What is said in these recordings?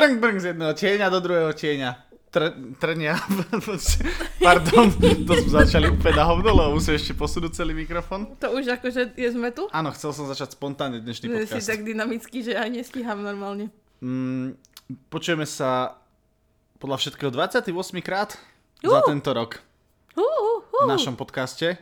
Trng, brng z jedného tieňa do druhého tieňa. Tr- trnia. Pardon, to sme začali úplne na hovno, lebo musím ešte posunúť celý mikrofón. To už akože je sme tu? Áno, chcel som začať spontánne dnešný Že podcast. si tak dynamický, že aj nestíham normálne. Mm, počujeme sa podľa všetkého 28 krát za Jú. tento rok Hú, hú, hú. v našom podcaste.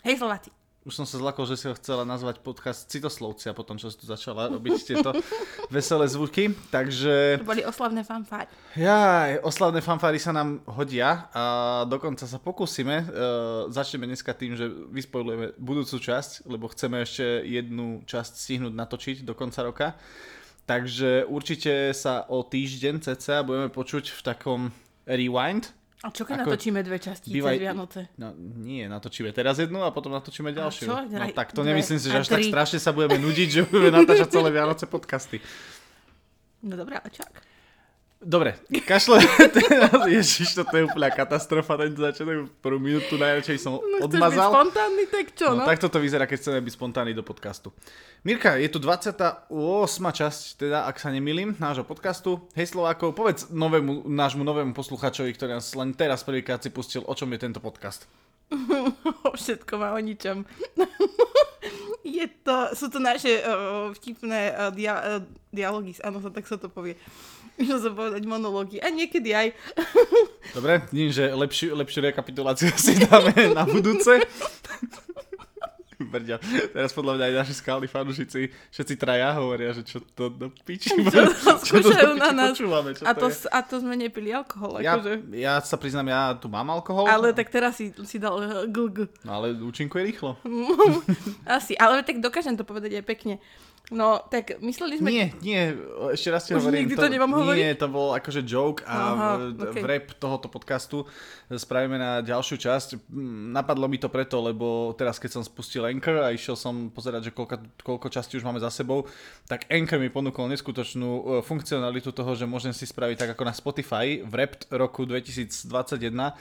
Hej Slováci. Už som sa zlakol, že si ho chcela nazvať podcast Citoslovci a potom, čo si tu začala robiť tieto veselé zvuky. Takže To boli oslavné fanfári. Jaj, oslavné fanfáry sa nám hodia a dokonca sa pokúsime. Uh, začneme dneska tým, že vyspojujeme budúcu časť, lebo chceme ešte jednu časť stihnúť natočiť do konca roka. Takže určite sa o týždeň cca budeme počuť v takom rewind. A čo keď Ako natočíme dve časti bývaj- cez Vianoce? No nie, natočíme teraz jednu a potom natočíme ďalšiu. čo? No tak to dve nemyslím si, že a až tak tri. strašne sa budeme nudiť, že budeme natáčať celé Vianoce podcasty. No dobré, ale čak. Dobre, kašle, teraz, ježiš, toto je úplná katastrofa, ten začiatok, prvú minútu najradšej som No chceš byť odmazal. spontánny, tak čo, No, no? takto to vyzerá, keď chceme byť spontánni do podcastu. Mirka, je tu 28. časť, teda, ak sa nemýlim, nášho podcastu. Hej Slovákov, povedz novému, nášmu novému posluchačovi, ktorý nás len teraz prvýkrát si pustil, o čom je tento podcast. O všetkom a o ničom. je to, sú to naše uh, vtipné uh, dia, uh, dialógy, áno, tak sa to povie. Išlo sa povedať monológy. A niekedy aj. Dobre, nie, že lepšiu, lepšiu rekapituláciu si dáme na budúce. Brďa, teraz podľa mňa aj naši skalní fanúšici, všetci traja hovoria, že čo to do piči, Čo to čo to do piči na nás. počúvame, čo A to, je. s- a to sme nepili alkohol. Ja, Akože. ja sa priznám, ja tu mám alkohol, Ale tak teraz si, si dal uh, glg. no, ale účinkuje rýchlo. Asi, ale tak dokážem to povedať aj pekne. No, tak mysleli sme... Nie, nie, ešte raz ti Už hovorím. nikdy to nemám hovoriť? Nie, to bol akože joke a Aha, v, v rap tohoto podcastu spravíme na ďalšiu časť. Mm, Napadlo mi to preto, lebo teraz keď som spustil Anchor a išiel som pozerať, že koľko, koľko častí už máme za sebou, tak Anchor mi ponúkol neskutočnú e, funkcionalitu toho, že môžem si spraviť tak ako na Spotify v rap roku 2021.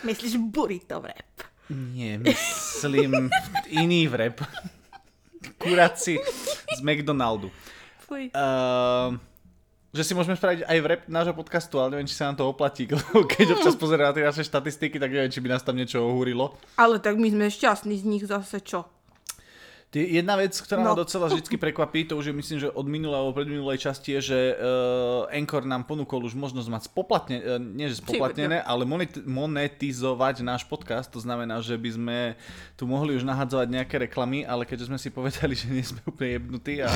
Myslíš burrito rap. Nie, myslím iný v rap. Kuraci z McDonaldu. Uh, že si môžeme spraviť aj v rap nášho podcastu, ale neviem, či sa nám to oplatí, lebo keď občas pozerá na tie naše štatistiky, tak neviem, či by nás tam niečo ohúrilo. Ale tak my sme šťastní z nich zase čo? Tie- Jedna vec, ktorá no. ma docela vždy prekvapí, to už je myslím, že od minulej alebo predminulej časti je, že uh, Anchor nám ponúkol už možnosť mať spoplatne, uh, nie že spoplatnené, ale monet- monetizovať náš podcast. To znamená, že by sme tu mohli už nahadzovať nejaké reklamy, ale keďže sme si povedali, že nie sme úplne jebnutí a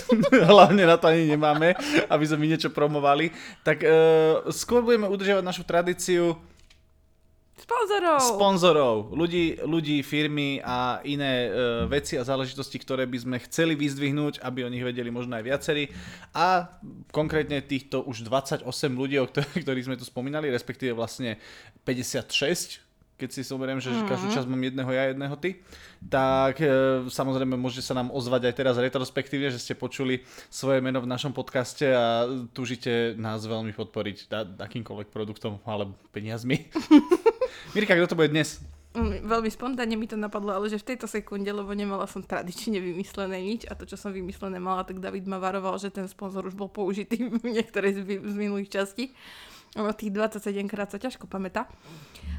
hlavne na to ani nemáme, aby sme my niečo promovali, tak uh, skôr budeme udržiavať našu tradíciu Sponzorov! sponzorov, ľudí, ľudí, firmy a iné e, veci a záležitosti, ktoré by sme chceli vyzdvihnúť, aby o nich vedeli možno aj viacerí. A konkrétne týchto už 28 ľudí, o ktorých, sme tu spomínali, respektíve vlastne 56, keď si zoberiem, že mm-hmm. každú časť mám jedného ja, jedného ty, tak e, samozrejme môže sa nám ozvať aj teraz retrospektívne, že ste počuli svoje meno v našom podcaste a túžite nás veľmi podporiť akýmkoľvek produktom alebo peniazmi. Mirka, kto to bude dnes? Mm, Veľmi spontánne mi to napadlo, ale že v tejto sekunde, lebo nemala som tradične vymyslené nič a to, čo som vymyslené mala, tak David ma varoval, že ten sponzor už bol použitý v niektorej z, z minulých častí. Ono tých 27 krát sa ťažko pamätá.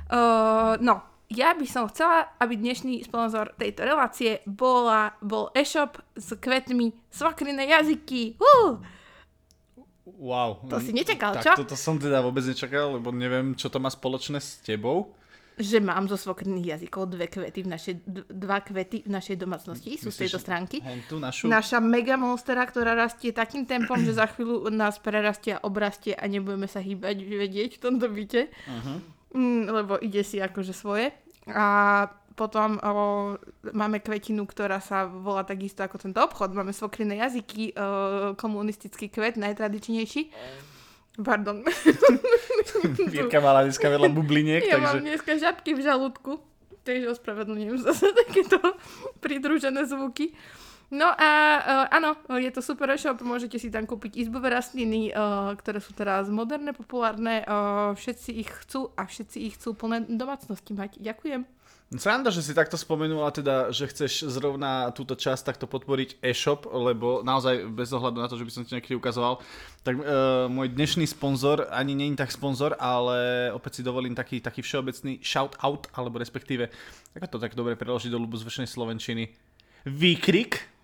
Uh, no, ja by som chcela, aby dnešný sponzor tejto relácie bola, bol e-shop s kvetmi svakriné jazyky. Uh! Wow. To si nečakal, tak, čo? toto som teda vôbec nečakal, lebo neviem, čo to má spoločné s tebou. Že mám zo svokriných jazykov dve kvety v našej, dva kvety v našej domácnosti, sú z tejto stránky. Tú našu? Naša mega monstera, ktorá rastie takým tempom, že za chvíľu nás prerastie a obrastie a nebudeme sa hýbať, vedieť v tomto byte. Uh-huh. Mm, lebo ide si akože svoje. A potom o, máme kvetinu, ktorá sa volá takisto ako tento obchod. Máme svokriné jazyky, o, komunistický kvet, najtradičnejší. Pardon. Vírka mala dneska veľa bubliniek, Ja takže... mám dneska žabky v žalúdku, takže ospravedlňujem sa za takéto pridružené zvuky. No a uh, áno, je to super e-shop, môžete si tam kúpiť izbové rastliny, uh, ktoré sú teraz moderné, populárne, uh, všetci ich chcú a všetci ich chcú plné domácnosti mať. Ďakujem. Sranda, že si takto spomenula, teda, že chceš zrovna túto časť takto podporiť e-shop, lebo naozaj bez ohľadu na to, že by som ti niekedy ukazoval, tak e, môj dnešný sponzor, ani nie je tak sponzor, ale opäť si dovolím taký, taký všeobecný shout out, alebo respektíve, ako to tak dobre preložiť do ľubu zväčšenej Slovenčiny, výkrik.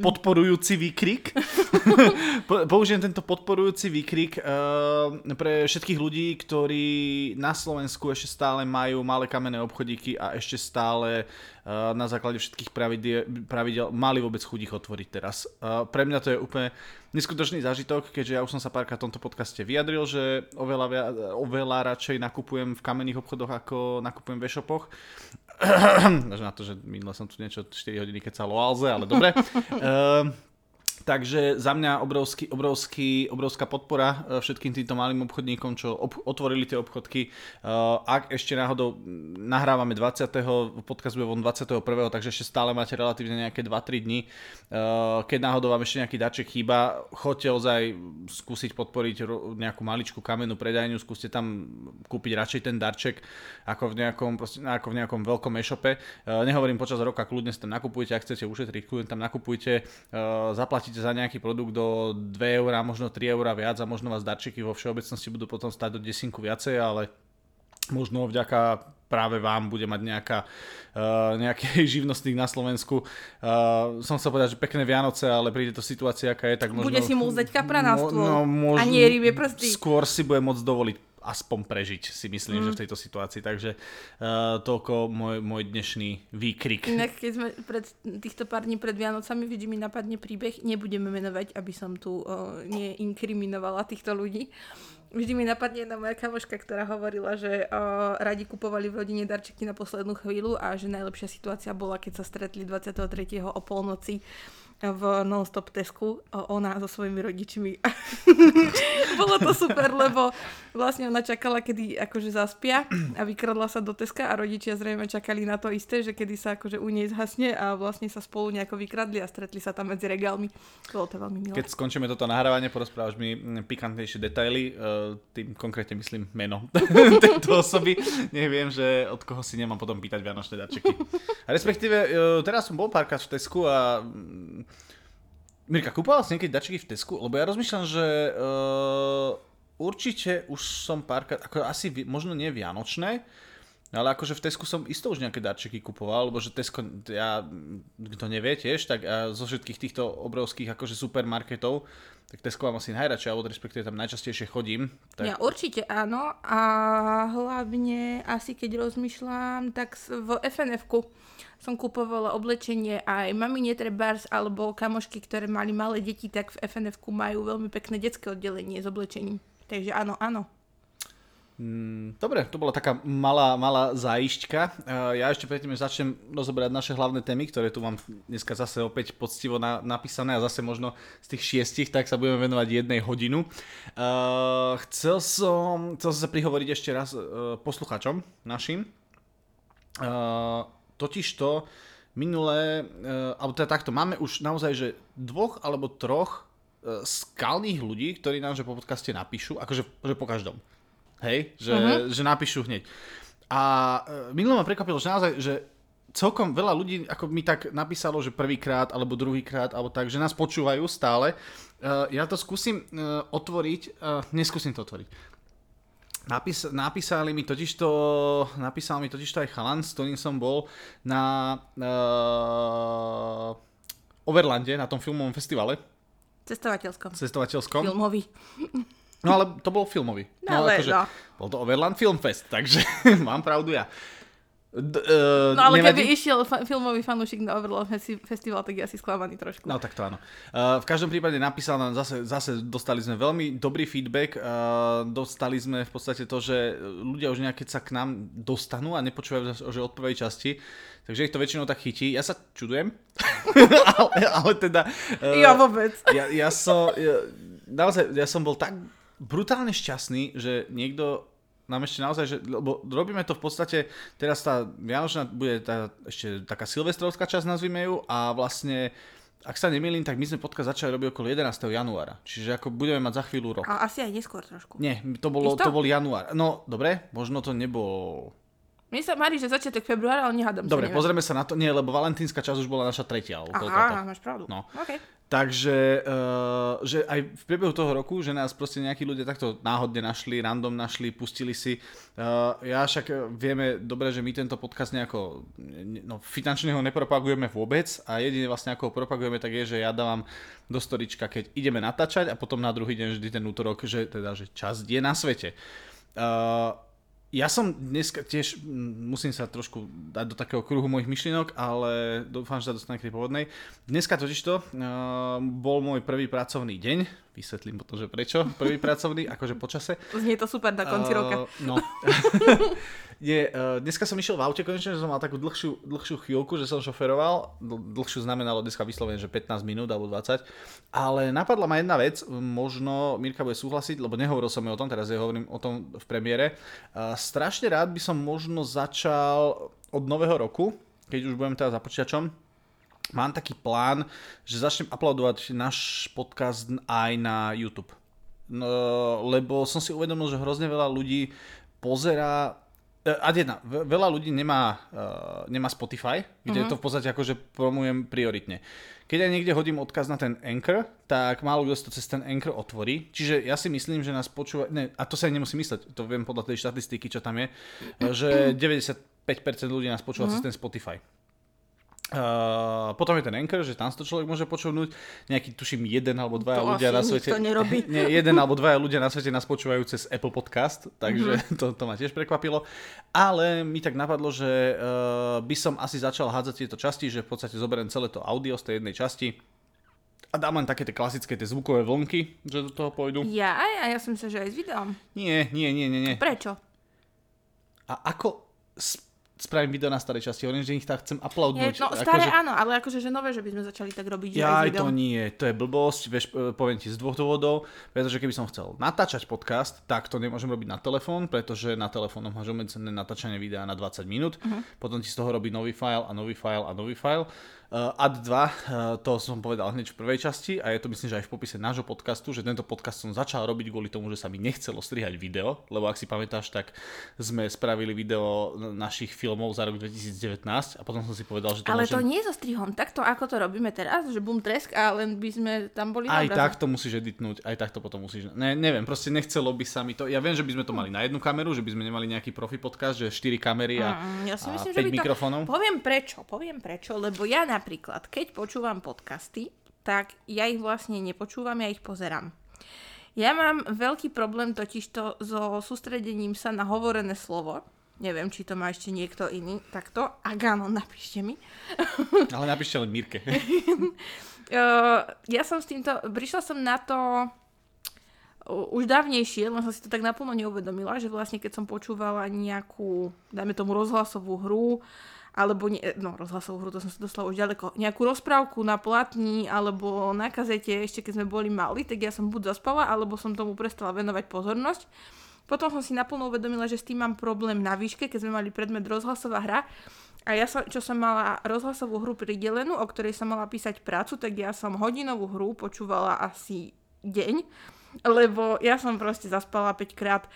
Podporujúci výkrik. Použijem tento podporujúci výkrik uh, pre všetkých ľudí, ktorí na Slovensku ešte stále majú malé kamenné obchodíky a ešte stále uh, na základe všetkých pravidel, pravidel mali vôbec chuť ich otvoriť teraz. Uh, pre mňa to je úplne neskutočný zážitok, keďže ja už som sa párkrát v tomto podcaste vyjadril, že oveľa, oveľa radšej nakupujem v kamenných obchodoch, ako nakupujem v e-shopoch. na to, že minule som tu niečo 4 hodiny kecalo o Alze, ale dobre. Uh, Takže za mňa obrovský, obrovský, obrovská podpora e, všetkým týmto malým obchodníkom, čo ob, otvorili tie obchodky. Uh, ak ešte náhodou nahrávame 20. podcast bude von 21. takže ešte stále máte relatívne nejaké 2-3 dní. Uh, keď náhodou vám ešte nejaký daček chýba, choďte ozaj skúsiť podporiť nejakú maličku kamennú predajňu, skúste tam kúpiť radšej ten darček ako v nejakom, proste, ako v nejakom veľkom e-shope. Nehovorím počas roka, kľudne si tam nakupujte, ak chcete ušetriť, kľudne tam nakupujte, uh, zaplatíte za nejaký produkt do 2 eur, možno 3 eur viac a možno vás darčeky vo všeobecnosti budú potom stať do desinku viacej, ale možno vďaka práve vám bude mať nejaká, uh, nejaký živnostník na Slovensku. Uh, som sa povedať, že pekné Vianoce, ale príde to situácia, aká je, tak možno... Bude si dať kapra na stôl no, možno, a nie rybie prsty. Skôr si bude môcť dovoliť aspoň prežiť, si myslím, mm. že v tejto situácii. Takže uh, toľko môj, môj dnešný výkrik. Inak keď sme pred týchto pár dní pred Vianocami, vždy mi napadne príbeh, nebudeme menovať, aby som tu uh, neinkriminovala týchto ľudí. Vždy mi napadne jedna moja kamoška, ktorá hovorila, že uh, radi kupovali v rodine darčeky na poslednú chvíľu a že najlepšia situácia bola, keď sa stretli 23. o polnoci v non-stop Tesku, ona so svojimi rodičmi. Bolo to super, lebo vlastne ona čakala, kedy akože zaspia a vykradla sa do Teska a rodičia zrejme čakali na to isté, že kedy sa akože u nej zhasne a vlastne sa spolu nejako vykradli a stretli sa tam medzi regálmi. Bolo to veľmi milé. Keď skončíme toto nahrávanie, porozprávaš mi pikantnejšie detaily, e, tým konkrétne myslím meno tejto osoby. Neviem, že od koho si nemám potom pýtať vianočné darčeky. A respektíve, e, teraz som bol párkrát v Tesku a Mirka, kúpala si niekedy dačeky v Tesku? Lebo ja rozmýšľam, že uh, určite už som párkrát, ako asi možno nie vianočné, ale akože v Tesku som isto už nejaké darčeky kupoval, lebo že Tesco, ja, kto nevie tiež, tak ja zo všetkých týchto obrovských akože supermarketov, tak Tesco mám asi najradšej, alebo respektíve tam najčastejšie chodím. Tak... Ja určite áno a hlavne asi keď rozmýšľam, tak v FNF-ku som kupovala oblečenie aj mamine trebárs alebo kamošky, ktoré mali malé deti, tak v fnf majú veľmi pekné detské oddelenie s oblečením. Takže áno, áno. Mm, dobre, to bola taká malá, malá záišťka. Ja ešte predtým, začnem rozoberať naše hlavné témy, ktoré tu mám dneska zase opäť poctivo na, napísané a zase možno z tých šiestich, tak sa budeme venovať jednej hodinu. Uh, chcel, som, chcel som sa prihovoriť ešte raz uh, posluchačom našim. Uh, Totižto minulé, uh, alebo teda takto, máme už naozaj, že dvoch alebo troch skalných ľudí, ktorí nám že po podcaste napíšu, akože že po každom. Hej, že, uh-huh. že napíšu hneď. A uh, minulé ma prekvapilo, že naozaj, že celkom veľa ľudí ako mi tak napísalo, že prvýkrát alebo druhýkrát, alebo tak, že nás počúvajú stále. Uh, ja to skúsim uh, otvoriť, uh, neskúsim to otvoriť. Napis, napísali mi totižto, napísal mi totižto aj chalan, s ktorým som bol na uh, Overlande, na tom filmovom festivale. Cestovateľskom. Cestovateľskom. Filmový. No ale to bol filmový. No, ale akože, no. Bol to Overland Film Fest, takže mám pravdu ja. D- uh, no ale nevadí? keby išiel fa- filmový fanúšik na Overlord Festival, tak je asi sklamaný trošku. No tak to áno. Uh, v každom prípade napísal nám zase, zase dostali sme veľmi dobrý feedback. Uh, dostali sme v podstate to, že ľudia už nejaké sa k nám dostanú a nepočúvajú že od prvej časti. Takže ich to väčšinou tak chytí. Ja sa čudujem. ale, ale teda... Uh, ja vôbec. ja, ja som... Ja, naozaj, ja som bol tak brutálne šťastný, že niekto nám ešte naozaj, že, lebo robíme to v podstate, teraz tá Vianočná bude tá, ešte taká silvestrovská časť, nazvime ju, a vlastne ak sa nemýlim, tak my sme podcast začali robiť okolo 11. januára. Čiže ako budeme mať za chvíľu rok. A asi aj neskôr trošku. Nie, to, bolo, to bol január. No, dobre, možno to nebol Mne sa marí, že začiatok februára, ale nehádam Dobre, sa, pozrieme sa na to. Nie, lebo valentínska časť už bola naša tretia. Aha, máš pravdu. No. Okay. Takže, uh, že aj v priebehu toho roku, že nás proste nejakí ľudia takto náhodne našli, random našli, pustili si. Uh, ja však eh, vieme dobre, že my tento podcast nejako, no finančne ho nepropagujeme vôbec a jedine vlastne ako ho propagujeme, tak je, že ja dávam do storička, keď ideme natáčať a potom na druhý deň vždy ten útorok, že teda, že čas je na svete. Uh, ja som dneska tiež, musím sa trošku dať do takého kruhu mojich myšlienok, ale dúfam, že sa dostanem k tej pôvodnej. Dneska totižto uh, bol môj prvý pracovný deň, vysvetlím potom, že prečo, prvý pracovný, akože počase. Znie to super na konci uh, roka. No. Nie, uh, dneska som išiel v aute, konečne, že som mal takú dlhšiu, dlhšiu chvíľku, že som šoferoval. Dl- dlhšiu znamenalo dneska vyslovene, že 15 minút alebo 20. Ale napadla ma jedna vec, možno Mirka bude súhlasiť, lebo nehovoril som o tom, teraz ja hovorím o tom v premiére. Uh, strašne rád by som možno začal od nového roku, keď už budem teda za počítačom, mám taký plán, že začnem uploadovať náš podcast aj na YouTube. No, lebo som si uvedomil, že hrozne veľa ľudí pozera a jedna, veľa ľudí nemá, uh, nemá Spotify, kde uh-huh. to v podstate akože promujem prioritne. Keď aj niekde hodím odkaz na ten Anchor, tak málo kto si to cez ten Anchor otvorí. Čiže ja si myslím, že nás počúva... Ne, a to sa aj nemusí mysleť, to viem podľa tej štatistiky, čo tam je, že 95% ľudí nás počúva uh-huh. cez ten Spotify. Uh, potom je ten Anchor, že tam to človek môže počúvnuť. Nejaký, tuším, jeden alebo dvaja to ľudia na svete. Nerobí. Nie, jeden alebo dvaja ľudia na svete nás počúvajú cez Apple Podcast, takže mm-hmm. to, to ma tiež prekvapilo. Ale mi tak napadlo, že uh, by som asi začal hádzať tieto časti, že v podstate zoberiem celé to audio z tej jednej časti a dám len také tie klasické, tie zvukové vlnky, že do toho pôjdu. Ja aj, a ja som sa, že aj s videom. Nie, nie, nie, nie, nie. Prečo? A ako spravím video na starej časti, hovorím, že ich tak chcem uploadnúť. Je, no staré akože... áno, ale akože že nové, že by sme začali tak robiť. Ja aj to nie, to je blbosť, vieš, poviem ti z dvoch dôvodov, pretože keby som chcel natáčať podcast, tak to nemôžem robiť na telefón, pretože na telefónom máš obmedzené natáčanie videa na 20 minút, uh-huh. potom ti z toho robí nový file a nový file a nový file Uh, Ad 2, uh, to som povedal hneď v prvej časti a je to myslím, že aj v popise nášho podcastu, že tento podcast som začal robiť kvôli tomu, že sa mi nechcelo strihať video, lebo ak si pamätáš, tak sme spravili video našich filmov za rok 2019 a potom som si povedal, že to Ale môžem... to nie je so strihom, takto ako to robíme teraz, že bum tresk a len by sme tam boli Aj tak to musíš editnúť, aj tak to potom musíš... Ne, neviem, proste nechcelo by sa mi to... Ja viem, že by sme to mali na jednu kameru, že by sme nemali nejaký profi podcast, že 4 kamery a, mm, ja si myslím, a 5 že by mikrofónov. To... Poviem prečo, poviem prečo, lebo ja napríklad, keď počúvam podcasty, tak ja ich vlastne nepočúvam, ja ich pozerám. Ja mám veľký problém totižto so sústredením sa na hovorené slovo. Neviem, či to má ešte niekto iný takto. Ak áno, napíšte mi. Ale napíšte len Mirke. ja som s týmto, prišla som na to už dávnejšie, len som si to tak naplno neuvedomila, že vlastne keď som počúvala nejakú, dajme tomu rozhlasovú hru, alebo nie, e, no rozhlasovú hru, to som sa dostala už ďaleko, nejakú rozprávku na platni alebo na kazete, ešte keď sme boli mali, tak ja som buď zaspala, alebo som tomu prestala venovať pozornosť. Potom som si naplno uvedomila, že s tým mám problém na výške, keď sme mali predmet rozhlasová hra. A ja som, čo som mala rozhlasovú hru pridelenú, o ktorej som mala písať prácu, tak ja som hodinovú hru počúvala asi deň, lebo ja som proste zaspala 5 krát.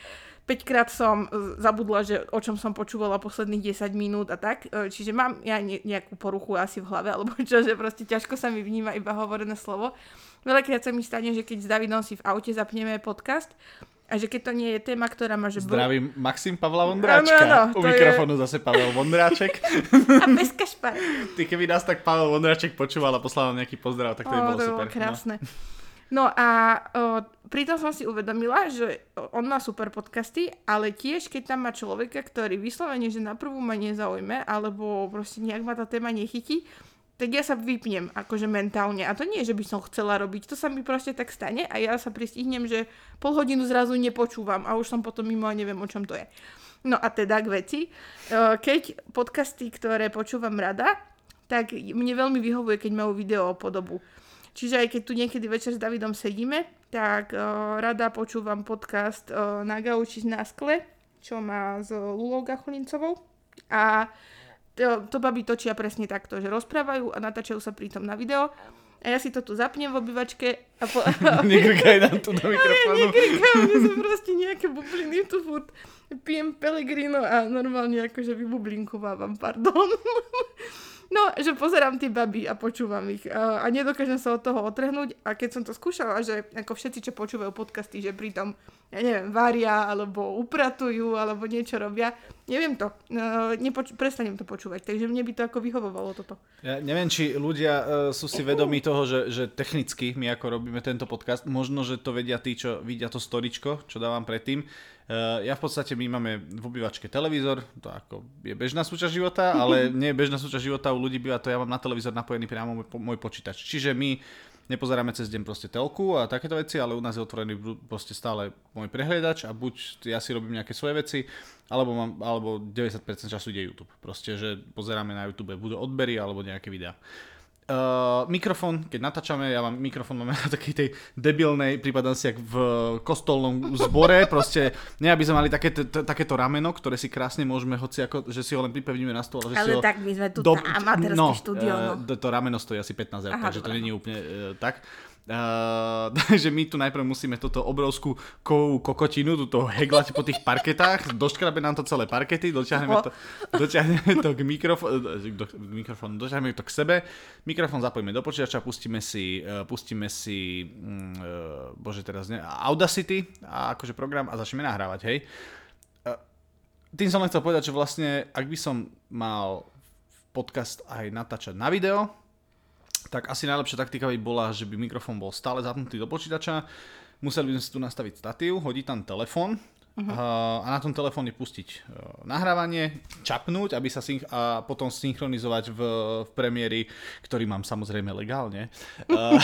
5-krát som e, zabudla, že o čom som počúvala posledných 10 minút a tak. E, čiže mám ja nejakú poruchu asi v hlave, alebo čo, že proste ťažko sa mi vníma iba hovorené slovo. Veľakrát sa mi stane, že keď s Davidom si v aute zapneme podcast, a že keď to nie je téma, ktorá má... Že Zdravím Maxim Pavla Vondráčka. Áno, áno, U mikrofónu je... zase Pavel Vondráček. a bez kašpar. Ty keby nás tak Pavel Vondráček počúval a poslal nám nejaký pozdrav, tak to o, by bolo to super. Bolo krásne. No, no a o, pritom som si uvedomila, že on má super podcasty, ale tiež keď tam má človeka, ktorý vyslovene, že na prvú ma nezaujme, alebo proste nejak ma tá téma nechytí, tak ja sa vypnem akože mentálne. A to nie, že by som chcela robiť, to sa mi proste tak stane a ja sa pristihnem, že pol hodinu zrazu nepočúvam a už som potom mimo a neviem, o čom to je. No a teda k veci. Keď podcasty, ktoré počúvam rada, tak mne veľmi vyhovuje, keď majú video podobu. Čiže aj keď tu niekedy večer s Davidom sedíme, tak uh, rada počúvam podcast uh, na gauči na skle, čo má s Lulou Gacholincovou. A to, to baby točia presne takto, že rozprávajú a natáčajú sa pritom na video. a ja si to tu zapnem v obývačke a po... Nekrkaj nám tu do mikrofónu. Nekrikám, mne sú proste nejaké bubliny tu furt pijem Pellegrino a normálne akože vybublinkovávam, pardon. No, že pozerám tie baby a počúvam ich. A, nedokážem sa od toho otrhnúť a keď som to skúšala, že ako všetci, čo počúvajú podcasty, že pritom, ja neviem, varia alebo upratujú alebo niečo robia, neviem to, uh, nepoč- prestanem to počúvať, takže mne by to ako vyhovovalo toto. Ja neviem, či ľudia uh, sú si vedomí toho, že, že technicky my ako robíme tento podcast, možno, že to vedia tí, čo vidia to storičko, čo dávam predtým, ja v podstate my máme v obývačke televízor, to ako je bežná súčasť života, ale nie je bežná súčasť života u ľudí býva to, ja mám na televízor napojený priamo môj, môj počítač. Čiže my nepozeráme cez deň proste telku a takéto veci, ale u nás je otvorený proste stále môj prehliadač a buď ja si robím nejaké svoje veci, alebo, mám, alebo 90% času ide YouTube. Proste, že pozeráme na YouTube, budú odbery alebo nejaké videá. Uh, mikrofón, keď natáčame, ja mám mikrofón máme na takej tej debilnej, prípadám si jak v kostolnom zbore, proste ne aby sme mali také, t- takéto rameno, ktoré si krásne môžeme, hoci ako, že si ho len pripevníme na stôl. Že ale si ho tak my sme tu do, amatérske no, štúdio. No. Uh, to rameno stojí asi 15 eur, takže to není úplne uh, tak. Uh, takže my tu najprv musíme toto obrovskú kovú kokotinu túto heglať po tých parketách, doškrabe nám to celé parkety, dotiahneme to, dotiahneme to k mikrofónu, do, mikrofón, dotiahneme to k sebe, mikrofón zapojíme do počítača, pustíme si, uh, pustíme si uh, bože teraz ne, Audacity, a akože program a začneme nahrávať, hej. Uh, tým som len chcel povedať, že vlastne, ak by som mal podcast aj natáčať na video, tak asi najlepšia taktika by bola, že by mikrofón bol stále zapnutý do počítača, museli by sme si tu nastaviť statív, hodiť tam telefón uh-huh. a na tom telefóne pustiť e, nahrávanie, čapnúť aby sa synch- a potom synchronizovať v, v premiéri, ktorý mám samozrejme legálne, uh,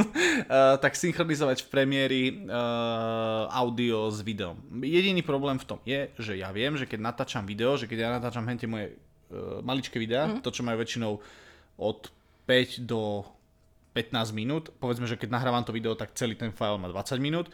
tak synchronizovať v premiéri uh, audio s videom. Jediný problém v tom je, že ja viem, že keď natáčam video, že keď ja natáčam hente moje uh, maličké videá, uh-huh. to čo majú väčšinou od 5 do 15 minút. Povedzme, že keď nahrávam to video, tak celý ten file má 20 minút.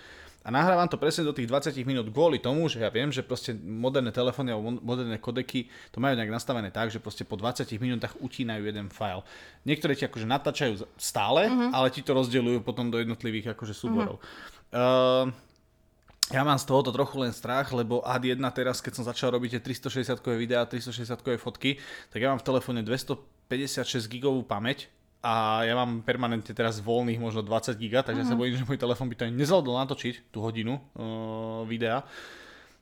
A nahrávam to presne do tých 20 minút kvôli tomu, že ja viem, že proste moderné telefóny alebo moderné kodeky to majú nejak nastavené tak, že proste po 20 minútach utínajú jeden file. Niektoré ti akože natáčajú stále, uh-huh. ale ti to rozdeľujú potom do jednotlivých akože súborov. Uh-huh. Uh, ja mám z tohoto trochu len strach, lebo ad 1 teraz, keď som začal robiť tie 360-kové videá, 360-kové fotky, tak ja mám v telefóne 256 gigovú pamäť a ja mám permanentne teraz voľných možno 20 giga, takže uh-huh. sa bojím, že môj telefón by to nezvládol natočiť tú hodinu uh, videa.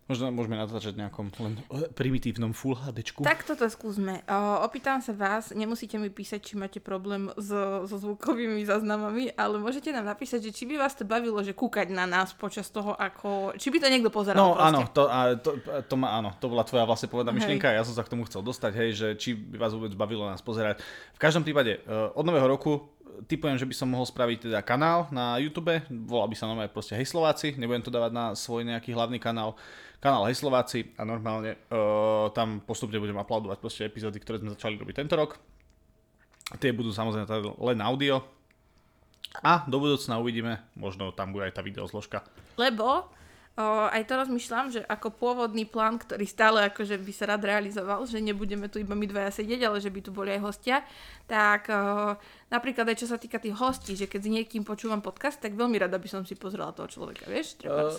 Možno môžeme natáčať nejakom len primitívnom Full HD. Tak toto skúsme. O, opýtam sa vás, nemusíte mi písať, či máte problém so, so zvukovými záznamami, ale môžete nám napísať, že či by vás to bavilo, že kúkať na nás počas toho, ako... Či by to niekto pozeral No proste. áno, to, a, to, to, ma, áno, to bola tvoja vlastne povedná myšlienka, ja som sa k tomu chcel dostať, hej, že či by vás vôbec bavilo nás pozerať. V každom prípade, uh, od nového roku typujem, že by som mohol spraviť teda kanál na YouTube, volal by sa normálne proste Hej Slováci, nebudem to dávať na svoj nejaký hlavný kanál, kanál Hej Slováci a normálne uh, tam postupne budem uploadovať proste epizódy, ktoré sme začali robiť tento rok. Tie budú samozrejme len audio. A do budúcna uvidíme, možno tam bude aj tá videozložka. Lebo O, aj to rozmýšľam, že ako pôvodný plán, ktorý stále akože by sa rád realizoval, že nebudeme tu iba my dvaja sedieť, ale že by tu boli aj hostia, tak o, napríklad aj čo sa týka tých hostí, že keď s niekým počúvam podcast, tak veľmi rada by som si pozrela toho človeka, vieš? Uh,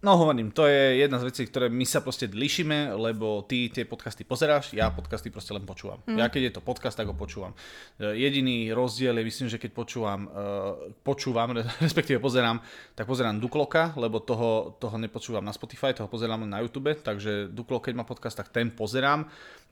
No hovorím, to je jedna z vecí, ktoré my sa proste líšime, lebo ty tie podcasty pozeráš, ja podcasty proste len počúvam. Mm. Ja keď je to podcast, tak ho počúvam. E, jediný rozdiel je, myslím, že keď počúvam, uh, počúvam, respektíve pozerám, tak pozerám Dukloka, lebo toho, toho nepočúvam na Spotify, toho pozerám na YouTube, takže Duklo, keď má podcast, tak ten pozerám.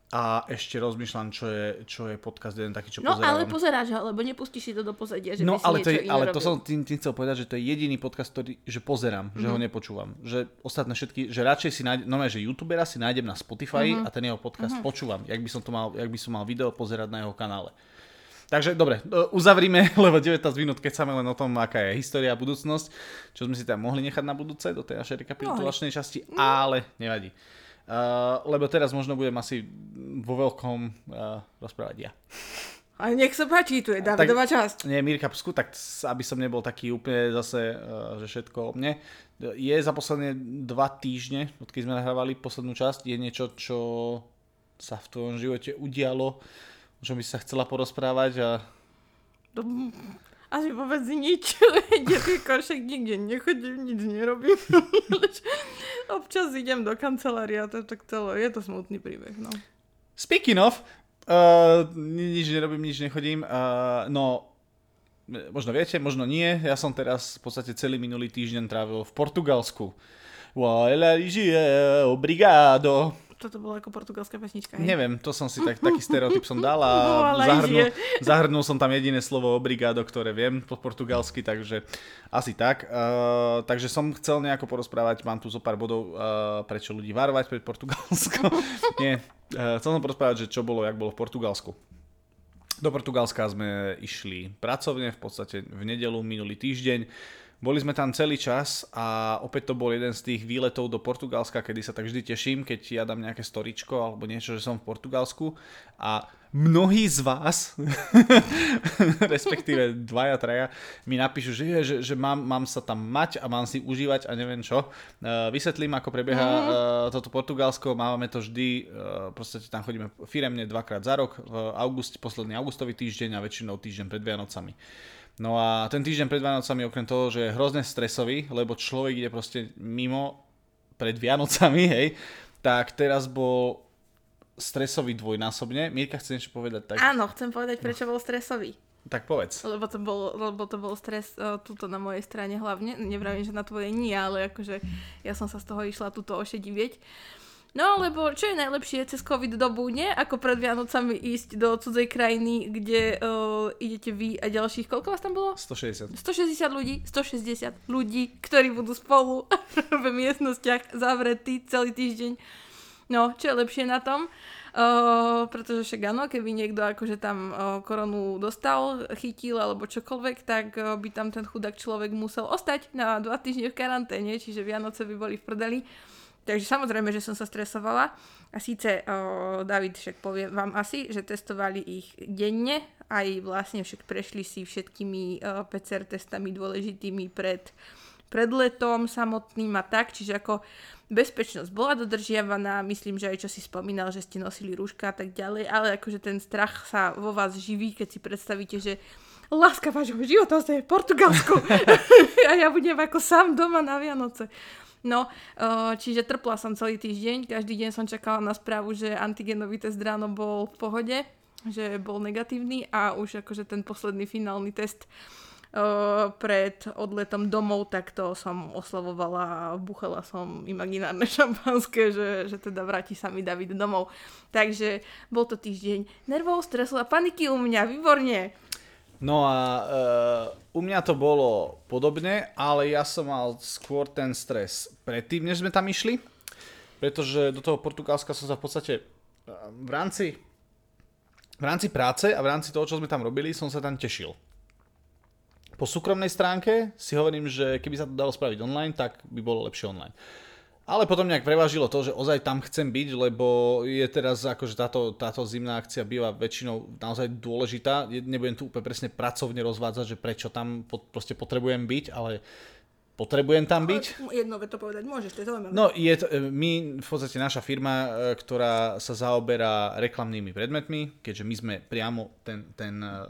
A ešte rozmýšľam, čo je, čo je podcast jeden taký, čo no, pozerám. No ale pozeráš ho, lebo nepustíš si to do pozadia, že No ale, to, je, ale to som tým, tým chcel povedať, že to je jediný podcast, ktorý, že pozerám, mm-hmm. že ho mhm. nepočúvam. Že ostatné všetky, že radšej si nájdem, no že youtubera si nájdem na Spotify mm-hmm. a ten jeho podcast mm-hmm. počúvam, jak by som to mal, jak by som mal video pozerať na jeho kanále. Takže dobre, uzavrime, lebo 19 minút keď len o tom, aká je história a budúcnosť, čo sme si tam mohli nechať na budúce do tej našej rekapitulačnej časti, ale nevadí. Uh, lebo teraz možno budem asi vo veľkom uh, rozprávať ja. A nech sa páči, tu je Davidová časť. Nie, Mirka Psku, tak aby som nebol taký úplne zase, uh, že všetko o mne. Je za posledné dva týždne, odkedy sme nahrávali poslednú časť, je niečo, čo sa v tvojom živote udialo, o čom by sa chcela porozprávať a To, asi vôbec nič. Ja však nikde nechodím, nič nerobím. Občas idem do kancelária, to je tak celé. Je to smutný príbeh, no. Speaking of, uh, nič nerobím, nič nechodím. Uh, no, možno viete, možno nie. Ja som teraz v podstate celý minulý týždeň trávil v Portugalsku. Obrigado. Toto bola ako portugalská pesnička, hej? Neviem, to som si tak, taký stereotyp som dal a zahrnul, zahrnul som tam jediné slovo obrigado, ktoré viem po portugalsky, takže asi tak. Uh, takže som chcel nejako porozprávať, mám tu zo pár bodov, uh, prečo ľudí varovať pred Portugalskom. Nie, uh, chcel som porozprávať, že čo bolo, jak bolo v Portugalsku. Do Portugalska sme išli pracovne, v podstate v nedelu minulý týždeň. Boli sme tam celý čas a opäť to bol jeden z tých výletov do Portugalska, kedy sa tak vždy teším, keď ja dám nejaké storičko alebo niečo, že som v Portugalsku a mnohí z vás, respektíve dvaja, traja, mi napíšu, že, že, že mám, mám sa tam mať a mám si užívať a neviem čo. Uh, vysvetlím, ako prebieha uh, toto Portugalsko. Máme to vždy, uh, proste tam chodíme firemne dvakrát za rok, v august, posledný augustový týždeň a väčšinou týždeň pred Vianocami. No a ten týždeň pred Vianocami, okrem toho, že je hrozne stresový, lebo človek ide proste mimo pred Vianocami, hej, tak teraz bol stresový dvojnásobne. Mirka chce niečo povedať? Tak... Áno, chcem povedať, prečo bol stresový. Tak povedz. Lebo to bol, lebo to bol stres uh, tuto na mojej strane hlavne. Nevravím, že na tvojej nie, ale akože ja som sa z toho išla tuto ošedivieť. No, lebo čo je najlepšie cez COVID dobu, nie? Ako pred Vianocami ísť do cudzej krajiny, kde uh, idete vy a ďalších, koľko vás tam bolo? 160. 160 ľudí, 160 ľudí, ktorí budú spolu v miestnostiach zavretí celý týždeň. No, čo je lepšie na tom? Uh, pretože však áno, keby niekto akože tam uh, koronu dostal, chytil alebo čokoľvek, tak uh, by tam ten chudák človek musel ostať na dva týždne v karanténe, čiže Vianoce by boli v prdeli. Takže samozrejme, že som sa stresovala. A síce o, David však povie vám asi, že testovali ich denne, aj vlastne však prešli si všetkými o, PCR testami dôležitými pred, pred letom samotným a tak, čiže ako bezpečnosť bola dodržiavaná, myslím, že aj čo si spomínal, že ste nosili rúška a tak ďalej, ale akože ten strach sa vo vás živí, keď si predstavíte, že láska vášho života je v Portugalsku a ja budem ako sám doma na Vianoce. No, eh, čiže trpla som celý týždeň, každý deň som čakala na správu, že antigenový test ráno bol v pohode, že bol negatívny a už akože ten posledný finálny test uh, pred odletom domov, tak to som oslavovala a buchala som imaginárne šampanské, že, že teda vráti sa mi David domov. Takže bol to týždeň nervov, stresu a paniky u mňa, výborne. No a uh, u mňa to bolo podobne, ale ja som mal skôr ten stres predtým, než sme tam išli, pretože do toho Portugalska som sa v podstate uh, v rámci v rámci práce a v rámci toho, čo sme tam robili, som sa tam tešil. Po súkromnej stránke si hovorím, že keby sa to dalo spraviť online, tak by bolo lepšie online. Ale potom nejak prevážilo to, že ozaj tam chcem byť, lebo je teraz akože táto, táto zimná akcia býva väčšinou naozaj dôležitá. Nebudem tu úplne presne pracovne rozvádzať, že prečo tam proste potrebujem byť, ale potrebujem tam byť. Jedno to povedať môžeš, to je zaujímavé. No, je to, e, my, v podstate naša firma, e, ktorá sa zaoberá reklamnými predmetmi, keďže my sme priamo ten, ten uh,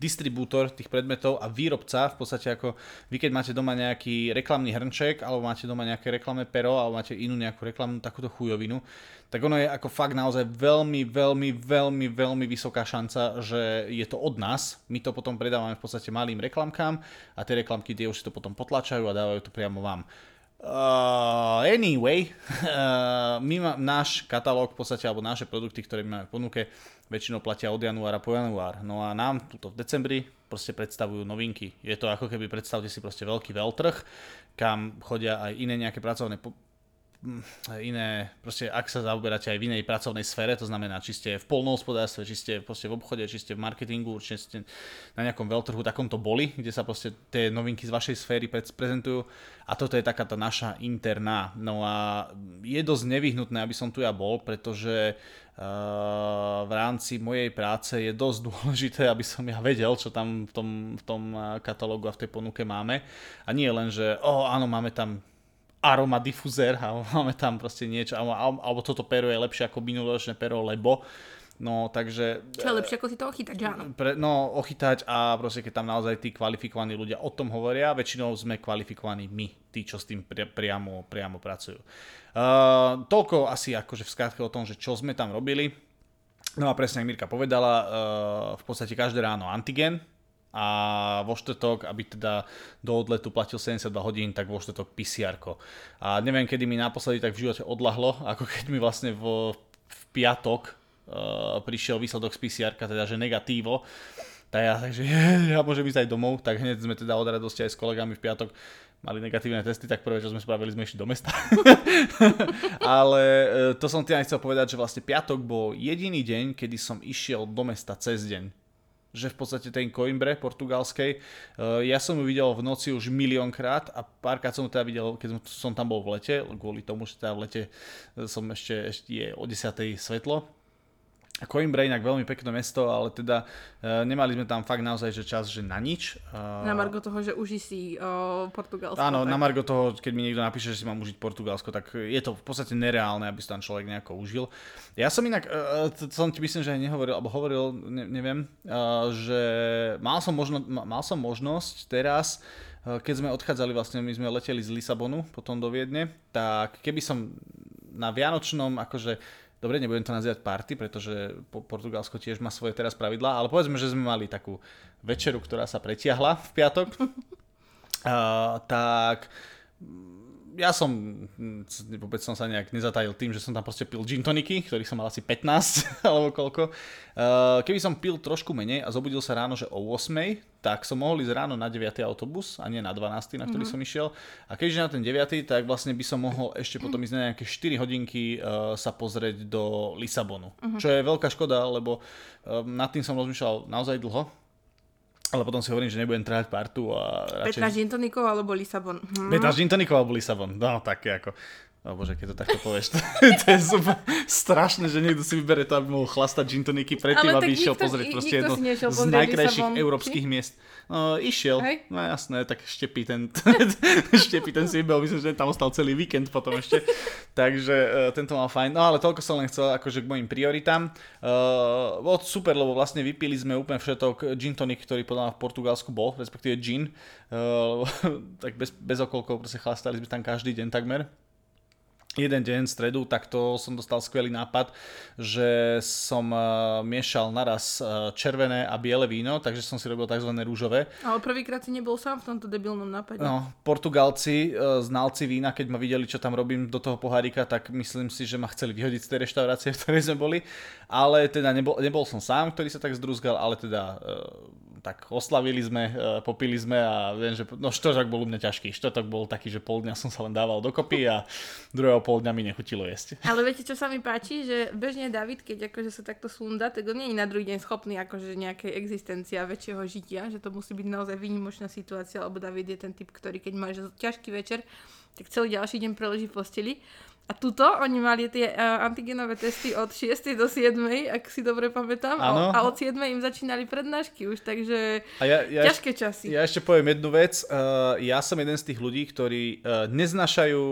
distribútor tých predmetov a výrobca, v podstate ako vy keď máte doma nejaký reklamný hrnček, alebo máte doma nejaké reklamné pero, alebo máte inú nejakú reklamnú takúto chujovinu, tak ono je ako fakt naozaj veľmi, veľmi, veľmi, veľmi vysoká šanca, že je to od nás. My to potom predávame v podstate malým reklamkám a tie reklamky tie už si to potom potlačajú a dávajú to priamo vám. Uh, anyway, uh, my má, náš katalóg v podstate, alebo naše produkty, ktoré my máme v ponuke, väčšinou platia od januára po január. No a nám tuto v decembri proste predstavujú novinky. Je to ako keby predstavte si proste veľký veľtrh, kam chodia aj iné nejaké pracovné iné, proste ak sa zaoberáte aj v inej pracovnej sfére, to znamená, či ste v polnohospodárstve, či ste proste v obchode, či ste v marketingu, či ste na nejakom veľtrhu, takom to boli, kde sa proste tie novinky z vašej sféry prezentujú a toto je taká tá naša interná. No a je dosť nevyhnutné, aby som tu ja bol, pretože Uh, v rámci mojej práce je dosť dôležité, aby som ja vedel, čo tam v tom, v tom katalógu a v tej ponuke máme. A nie len, že oh, áno, máme tam aroma difuzér a máme tam proste niečo, alebo, alebo toto pero je lepšie ako minuloročné pero, lebo No, takže... Čo je lepšie, ako si to ochytať, áno? Pre, no, ochytať a proste keď tam naozaj tí kvalifikovaní ľudia o tom hovoria, väčšinou sme kvalifikovaní my, tí, čo s tým pri, priamo, priamo pracujú. Uh, toľko asi akože v skratke o tom, že čo sme tam robili. No a presne, ako Mirka povedala, uh, v podstate každé ráno antigen, a vo štvrtok, aby teda do odletu platil 72 hodín, tak vo štvrtok pcr A neviem, kedy mi naposledy tak v živote odlahlo, ako keď mi vlastne v, v piatok uh, prišiel výsledok z pcr teda že negatívo. Tak ja, takže ja môžem ísť aj domov, tak hneď sme teda od radosti aj s kolegami v piatok mali negatívne testy, tak prvé, čo sme spravili, sme išli do mesta. Ale e, to som ti aj chcel povedať, že vlastne piatok bol jediný deň, kedy som išiel do mesta cez deň že v podstate ten Coimbre portugalskej, eh, ja som ju videl v noci už miliónkrát a párkrát som teda videl, keď som tam bol v lete, kvôli tomu, že teda v lete som ešte, ešte je o 10. svetlo, Coimbra inak veľmi pekné mesto, ale teda e, nemali sme tam fakt naozaj že čas, že na nič. E, na margo toho, že uži si e, Portugalsko. Áno, tak. na margo toho, keď mi niekto napíše, že si mám užiť Portugalsko, tak je to v podstate nereálne, aby si tam človek nejako užil. Ja som inak, e, to som ti myslím, že aj nehovoril, alebo hovoril, ne, neviem, e, že mal som, možno, mal som možnosť teraz, e, keď sme odchádzali, vlastne my sme leteli z Lisabonu potom do Viedne, tak keby som na Vianočnom, akože dobre, nebudem to nazývať party, pretože Portugalsko tiež má svoje teraz pravidlá, ale povedzme, že sme mali takú večeru, ktorá sa pretiahla v piatok, uh, tak ja som, hm, vôbec som sa nejak nezatajil tým, že som tam proste pil gin toniky, ktorých som mal asi 15 alebo koľko. Keby som pil trošku menej a zobudil sa ráno, že o 8, tak som mohol ísť ráno na 9. autobus a nie na 12, na ktorý mm-hmm. som išiel. A keďže na ten 9, tak vlastne by som mohol ešte potom ísť na nejaké 4 hodinky uh, sa pozrieť do Lisabonu. Mm-hmm. Čo je veľká škoda, lebo uh, nad tým som rozmýšľal naozaj dlho ale potom si hovorím, že nebudem trhať partu a radšej... Petra Gintonikov alebo Lisabon. Hm. Petra Gintonikov alebo Lisabon. No, také ako... O bože, keď to takto povieš, to, to je super strašné, že niekto si vybere to, aby mohol chlastať gin toniky predtým, aby išiel pozrieť proste jedno z najkrajších európskych miest. No, išiel, Hej. no jasné, tak štepí ten, štepí ten si vybel, myslím, že tam ostal celý víkend potom ešte. Takže uh, tento mal fajn. No ale toľko som len chcel akože k mojim prioritám. Uh, bolo super, lebo vlastne vypili sme úplne všetok gin tonic, ktorý podľa v Portugalsku bol, respektíve gin. Uh, tak bez, bez okolkov proste chlastali sme tam každý deň takmer jeden deň v stredu, tak to som dostal skvelý nápad, že som uh, miešal naraz uh, červené a biele víno, takže som si robil tzv. rúžové. Ale prvýkrát si nebol sám v tomto debilnom nápade. No, Portugalci, uh, znalci vína, keď ma videli, čo tam robím do toho pohárika, tak myslím si, že ma chceli vyhodiť z tej reštaurácie, v ktorej sme boli. Ale teda nebol, nebol som sám, ktorý sa tak zdruzgal, ale teda uh, tak oslavili sme, popili sme a viem, že no štvrtok bol u mňa ťažký. Štvrtok bol taký, že pol dňa som sa len dával dokopy a druhého pol dňa mi nechutilo jesť. Ale viete, čo sa mi páči, že bežne David, keď akože sa takto slunda, tak on nie je na druhý deň schopný akože nejakej existencia väčšieho žitia, že to musí byť naozaj výnimočná situácia, lebo David je ten typ, ktorý keď máš ťažký večer, tak celý ďalší deň preleží v posteli a tuto oni mali tie uh, antigenové testy od 6. do 7. ak si dobre pamätám. Ano. A od 7. im začínali prednášky už, takže a ja, ja ťažké časy. Ja ešte poviem jednu vec. Uh, ja som jeden z tých ľudí, ktorí uh, neznašajú,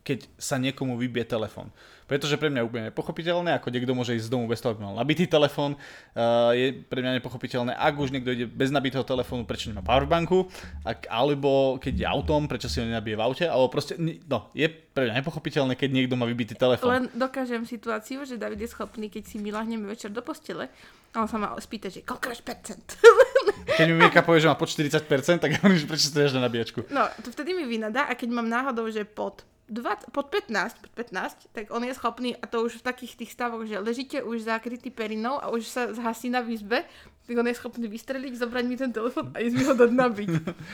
keď sa niekomu vybie telefón. Pretože pre mňa je úplne nepochopiteľné, ako niekto môže ísť z domu bez toho, aby mal nabitý telefón. Uh, je pre mňa nepochopiteľné, ak už niekto ide bez nabitého telefónu, prečo nemá powerbanku, ak, alebo keď je autom, prečo si ho nenabije v aute, alebo proste, no, je pre mňa nepochopiteľné, keď niekto má vybitý telefón. Len dokážem situáciu, že David je schopný, keď si my lahneme večer do postele, a on sa ma spýta, že koľko máš percent? Keď mi Mirka povie, že má pod 40%, tak ja hovorím, že prečo si na nabíjačku. No, to vtedy mi vynadá a keď mám náhodou, že pod 20, pod 15, pod 15, tak on je schopný, a to už v takých tých stavoch, že ležíte už zakrytý perinou a už sa zhasí na výzbe, tak on je schopný vystreliť, zobrať mi ten telefon a ísť mi ho dať nabiť.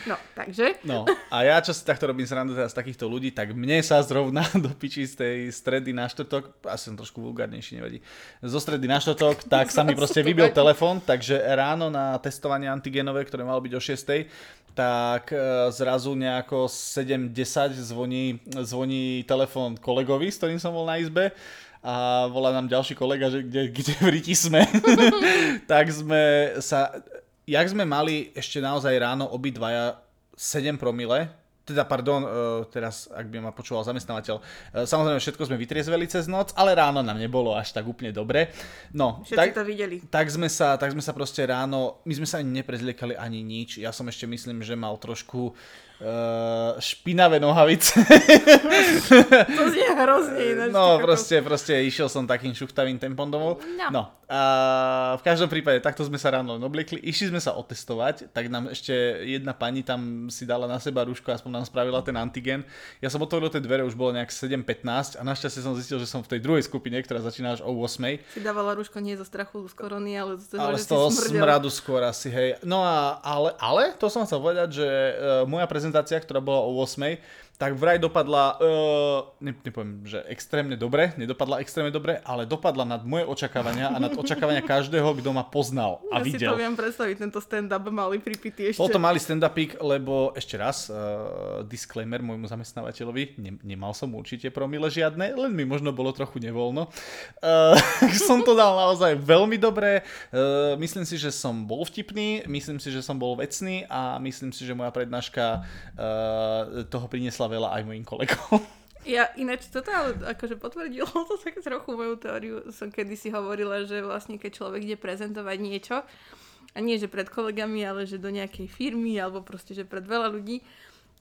No, takže. No, a ja čo si takto robím srandu teraz z takýchto ľudí, tak mne sa zrovna do piči z tej stredy na štvrtok, asi som trošku vulgárnejší, nevadí, zo stredy na štvrtok, tak sa mi proste vybil telefon, takže ráno na testovanie antigenové, ktoré malo byť o 6 tak e, zrazu nejako 7.10 zvoní, zvoní telefón kolegovi, s ktorým som bol na izbe a volá nám ďalší kolega, že kde, kde v riti sme. tak sme sa, jak sme mali ešte naozaj ráno obidvaja 7 promile, teda pardon, uh, teraz ak by ma počúval zamestnávateľ, uh, samozrejme všetko sme vytriezveli cez noc, ale ráno nám nebolo až tak úplne dobre. No, Všetci tak, to videli. tak sme, sa, tak sme sa proste ráno, my sme sa ani neprezliekali ani nič, ja som ešte myslím, že mal trošku uh, špinavé nohavice. To znie hrozne ináč. No, proste, proste išiel som takým šuchtavým tempom domov. No. No, a v každom prípade, takto sme sa ráno obliekli, išli sme sa otestovať, tak nám ešte jedna pani tam si dala na seba rúško, aspoň nám spravila ten antigen. Ja som otvoril tie dvere, už bolo nejak 7.15 a našťastie som zistil, že som v tej druhej skupine, ktorá začína až o 8. Si dávala rúško nie zo strachu z korony, ale z toho, Ale že z toho smradu skôr asi, hej. No a, ale, ale, to som chcel povedať, že uh, moja prezentácia, ktorá bola o 8 tak vraj dopadla, uh, ne, nepoviem, že extrémne dobre, nedopadla extrémne dobre, ale dopadla nad moje očakávania a nad očakávania každého, kto ma poznal a Ja si videl. to viem predstaviť, tento stand-up mali pripity ešte. Bol to malý stand-upík, lebo ešte raz, uh, disclaimer môjmu zamestnávateľovi, ne, nemal som určite promile žiadne, len mi možno bolo trochu nevoľno. Uh, som to dal naozaj veľmi dobre, uh, myslím si, že som bol vtipný, myslím si, že som bol vecný a myslím si, že moja prednáška uh, toho priniesla veľa aj mojim kolegom. Ja ináč toto ale akože potvrdilo to tak trochu moju teóriu. Som kedysi hovorila, že vlastne keď človek ide prezentovať niečo, a nie že pred kolegami, ale že do nejakej firmy, alebo proste, že pred veľa ľudí,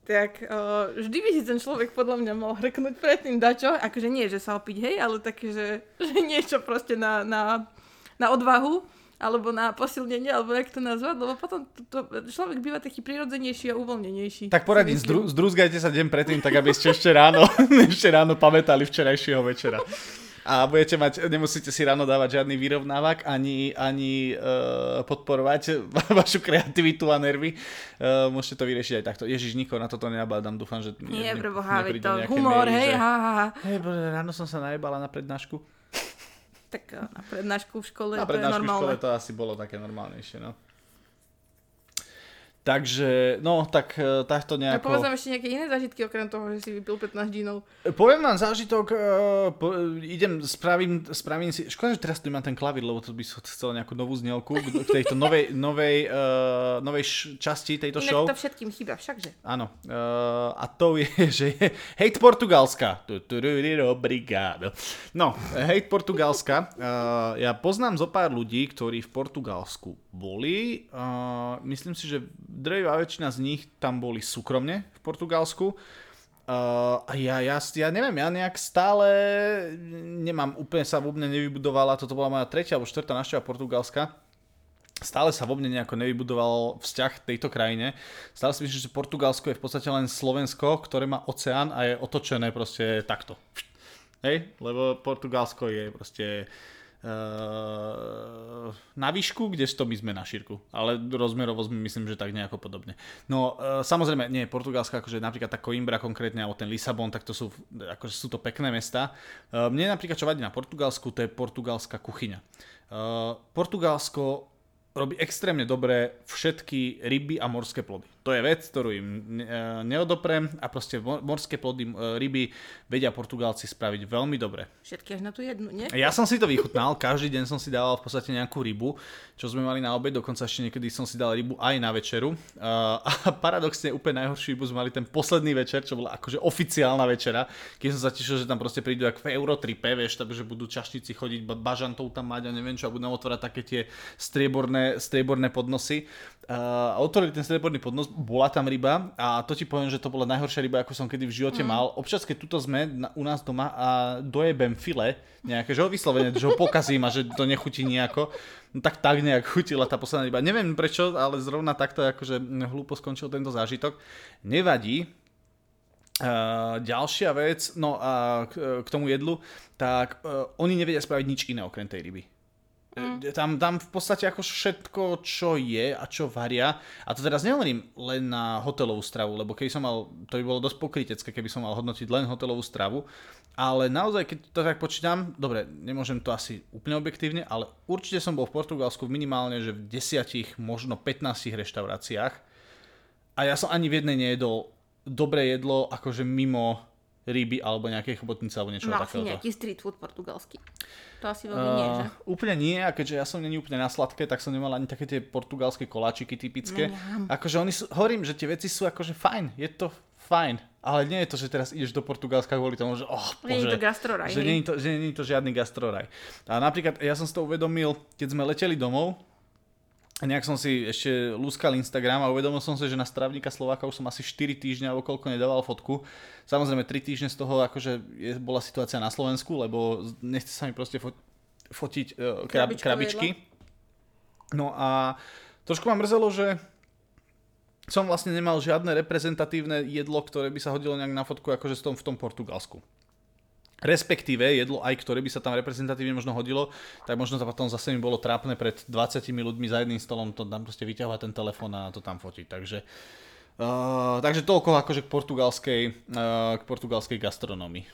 tak uh, vždy by si ten človek podľa mňa mal hrknúť predtým dačo, akože nie, že sa opiť, hej, ale také, že, že niečo proste na, na, na odvahu, alebo na posilnenie, alebo jak to nazvať, lebo potom to, to, človek býva taký prirodzenejší a uvoľnenejší. Tak poradím, zdru, zdrúzgajte sa deň predtým, tak aby ste ešte ráno, ešte ráno pamätali včerajšieho večera. A budete mať, nemusíte si ráno dávať žiadny vyrovnávak, ani, ani uh, podporovať vašu kreativitu a nervy. Uh, môžete to vyriešiť aj takto. Ježiš, nikoho na toto nenabádam, dúfam, že Nie, ne, preboha, to humor, maily, hej, že- ha, ha, ha. Hej, bože, ráno som sa najebala na prednášku. Tak eh, na prednášku v škole Na to je prednášku v normálne. škole to asi bolo také normálnejšie, no. Takže, no, tak eh, takto Ja nejako... povedz nám ešte nejaké iné zážitky, okrem toho, že si vypil 15 džínov. Poviem vám zážitok, uh, po, idem, spravím, spravím si, škoda, že teraz tu mám ten klavír, lebo to by som chcel nejakú novú znielku k tejto novej, novej, uh, novej časti tejto Inak show. to všetkým chýba, všakže. Áno. Uh, a to je, že je hejt Portugalska. Obrigado. No, hejt Portugalska. Uh, ja poznám zo pár ľudí, ktorí v Portugalsku boli. Uh, myslím si, že drevá väčšina z nich tam boli súkromne v Portugalsku. Uh, ja, ja, ja neviem, ja nejak stále nemám, úplne sa vo mne nevybudovala, toto bola moja tretia alebo štvrtá návšteva Portugalska stále sa vo mne nejako nevybudoval vzťah k tejto krajine. Stále si myslím, že Portugalsko je v podstate len Slovensko, ktoré má oceán a je otočené proste takto. Hej? Lebo Portugalsko je proste uh, na výšku, kdežto my sme na šírku. Ale rozmerovo sme myslím, že tak nejako podobne. No uh, samozrejme, nie, Portugalsko, akože napríklad tá Coimbra konkrétne, alebo ten Lisabon, tak to sú, akože sú to pekné mesta. Uh, mne napríklad, čo vadí na Portugalsku, to je portugalská kuchyňa. Portugalsko robí extrémne dobre všetky ryby a morské plody. To je vec, ktorú im e, neodoprem a proste mo- morské plody, e, ryby vedia Portugálci spraviť veľmi dobre. Všetky až na tú jednu, nie? Ja som si to vychutnal, každý deň som si dával v podstate nejakú rybu, čo sme mali na obed, dokonca ešte niekedy som si dal rybu aj na večeru. Uh, a paradoxne úplne najhoršiu rybu sme mali ten posledný večer, čo bola akože oficiálna večera, keď som sa tešil, že tam proste prídu ako v Eurotripe, vieš, takže budú čašníci chodiť, ba- bažantov tam mať a neviem čo, a budú nám otvárať také tie strieborné, strieborné podnosy. A otvorili ten strieborný podnos, bola tam ryba a to ti poviem, že to bola najhoršia ryba, ako som kedy v živote mm. mal. Občas, keď tuto sme na, u nás doma a dojebem file, nejaké, že ho vyslovene, že ho pokazím a že to nechutí nejako, no tak tak nejak chutila tá posledná ryba. Neviem prečo, ale zrovna takto akože hlúpo skončil tento zážitok. Nevadí, Uh, ďalšia vec, no a k, k tomu jedlu, tak uh, oni nevedia spraviť nič iné okrem tej ryby. Mm. Tam, tam v podstate ako všetko, čo je a čo varia, a to teraz nehovorím len na hotelovú stravu, lebo keby som mal, to by bolo dosť pokrytecké, keby som mal hodnotiť len hotelovú stravu, ale naozaj, keď to tak počítam, dobre, nemôžem to asi úplne objektívne, ale určite som bol v Portugalsku minimálne, že v desiatich, možno 15 reštauráciách a ja som ani v jednej nejedol dobré jedlo, akože mimo ryby alebo nejaké chobotnice alebo niečo Mal si takéhoto. nejaký street food portugalský. To asi veľmi nie, že? Uh, úplne nie, a keďže ja som není úplne na sladké, tak som nemal ani také tie portugalské koláčiky typické. No, akože oni sú, hovorím, že tie veci sú akože fajn, je to fajn. Ale nie je to, že teraz ideš do Portugalska kvôli tomu, že oh, Nie je bože, to gastroraj, že nie je to, že nie je to žiadny gastroraj. A napríklad ja som si to uvedomil, keď sme leteli domov, nejak som si ešte lúskal Instagram a uvedomil som si, že na strávnika Slováka už som asi 4 týždňa alebo koľko nedával fotku. Samozrejme 3 týždne z toho akože je, bola situácia na Slovensku, lebo nechce sa mi proste fo- fotiť uh, krab, Krabičkové krabičky. No a trošku ma mrzelo, že som vlastne nemal žiadne reprezentatívne jedlo, ktoré by sa hodilo nejak na fotku akože v tom, v tom Portugalsku. Respektíve jedlo aj, ktoré by sa tam reprezentatívne možno hodilo, tak možno to potom zase mi bolo trápne pred 20 ľuďmi za jedným stolom to tam proste vyťahovať ten telefón a to tam fotiť. Takže, uh, takže toľko akože k portugalskej, uh, k portugalskej gastronomii.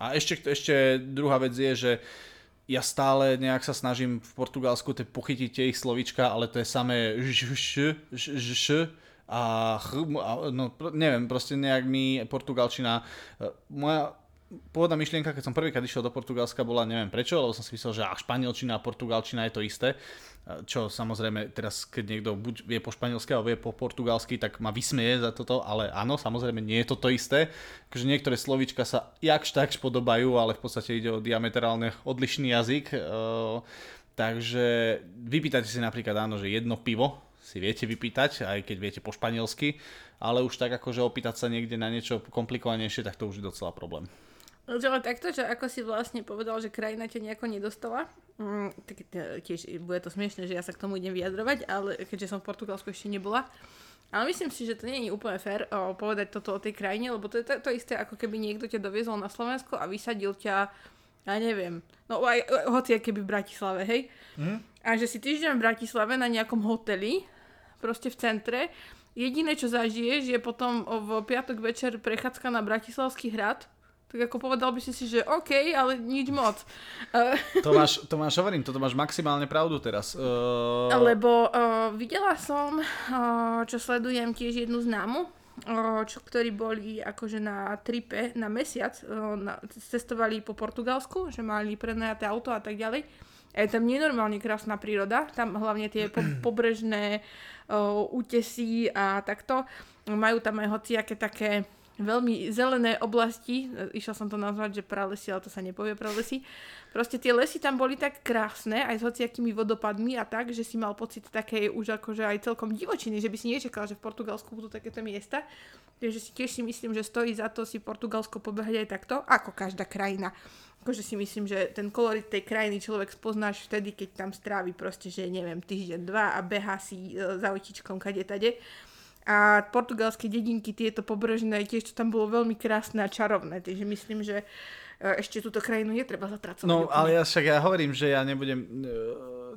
A ešte, ešte druhá vec je, že ja stále nejak sa snažím v Portugalsku te pochytiť tie ich slovička, ale to je samé ž, š, ž, ž, a, ch, a no, neviem, proste nejak mi portugalčina, e, moja pôvodná myšlienka, keď som prvýkrát išiel do Portugalska, bola neviem prečo, lebo som si myslel, že ach, španielčina a portugalčina je to isté. Čo samozrejme teraz, keď niekto buď vie po španielsky alebo vie po portugalsky, tak ma vysmieje za toto, ale áno, samozrejme nie je to to isté. Takže niektoré slovíčka sa jakž takž podobajú, ale v podstate ide o diametrálne odlišný jazyk. Takže vypýtate si napríklad áno, že jedno pivo si viete vypýtať, aj keď viete po španielsky, ale už tak akože opýtať sa niekde na niečo komplikovanejšie, tak to už je docela problém. Že ale takto, že ako si vlastne povedal, že krajina ťa nejako nedostala, mm, tak e, tiež bude to smiešne, že ja sa k tomu idem vyjadrovať, ale keďže som v Portugalsku ešte nebola. Ale myslím si, že to nie je úplne fér o, povedať toto o tej krajine, lebo to je to, to isté, ako keby niekto ťa doviezol na Slovensko a vysadil ťa, ja neviem, no aj e, hoci keby v Bratislave, hej. Hm? A že si týždeň v Bratislave na nejakom hoteli, proste v centre, jediné, čo zažiješ, je potom v piatok večer prechádzka na Bratislavský hrad, tak ako povedal by si si, že OK, ale nič moc. Uh, To máš, to máš, hovorím, toto máš maximálne pravdu teraz. Uh... lebo uh, videla som, uh, čo sledujem tiež jednu známu, uh, čo, ktorí boli akože na tripe na mesiac, uh, na, cestovali po Portugalsku, že mali prenajaté auto a tak ďalej. A je tam nenormálne krásna príroda, tam hlavne tie po, pobrežné uh, útesy a takto. Majú tam aj hociaké také veľmi zelené oblasti, išla som to nazvať, že pralesy, ale to sa nepovie pralesy. Proste tie lesy tam boli tak krásne, aj s hociakými vodopadmi a tak, že si mal pocit také už akože aj celkom divočiny, že by si nečakal, že v Portugalsku budú takéto miesta. Takže si tiež si myslím, že stojí za to si Portugalsko pobehať aj takto, ako každá krajina. Akože si myslím, že ten kolorit tej krajiny človek spoznáš vtedy, keď tam strávi proste, že neviem, týždeň, dva a beha si e, za otičkom kade tade. A portugalské dedinky, tieto pobrežné, tiež to tam bolo veľmi krásne a čarovné. Takže myslím, že e, ešte túto krajinu netreba zatracovať. No, úplne. ale ja však ja hovorím, že ja nebudem, e,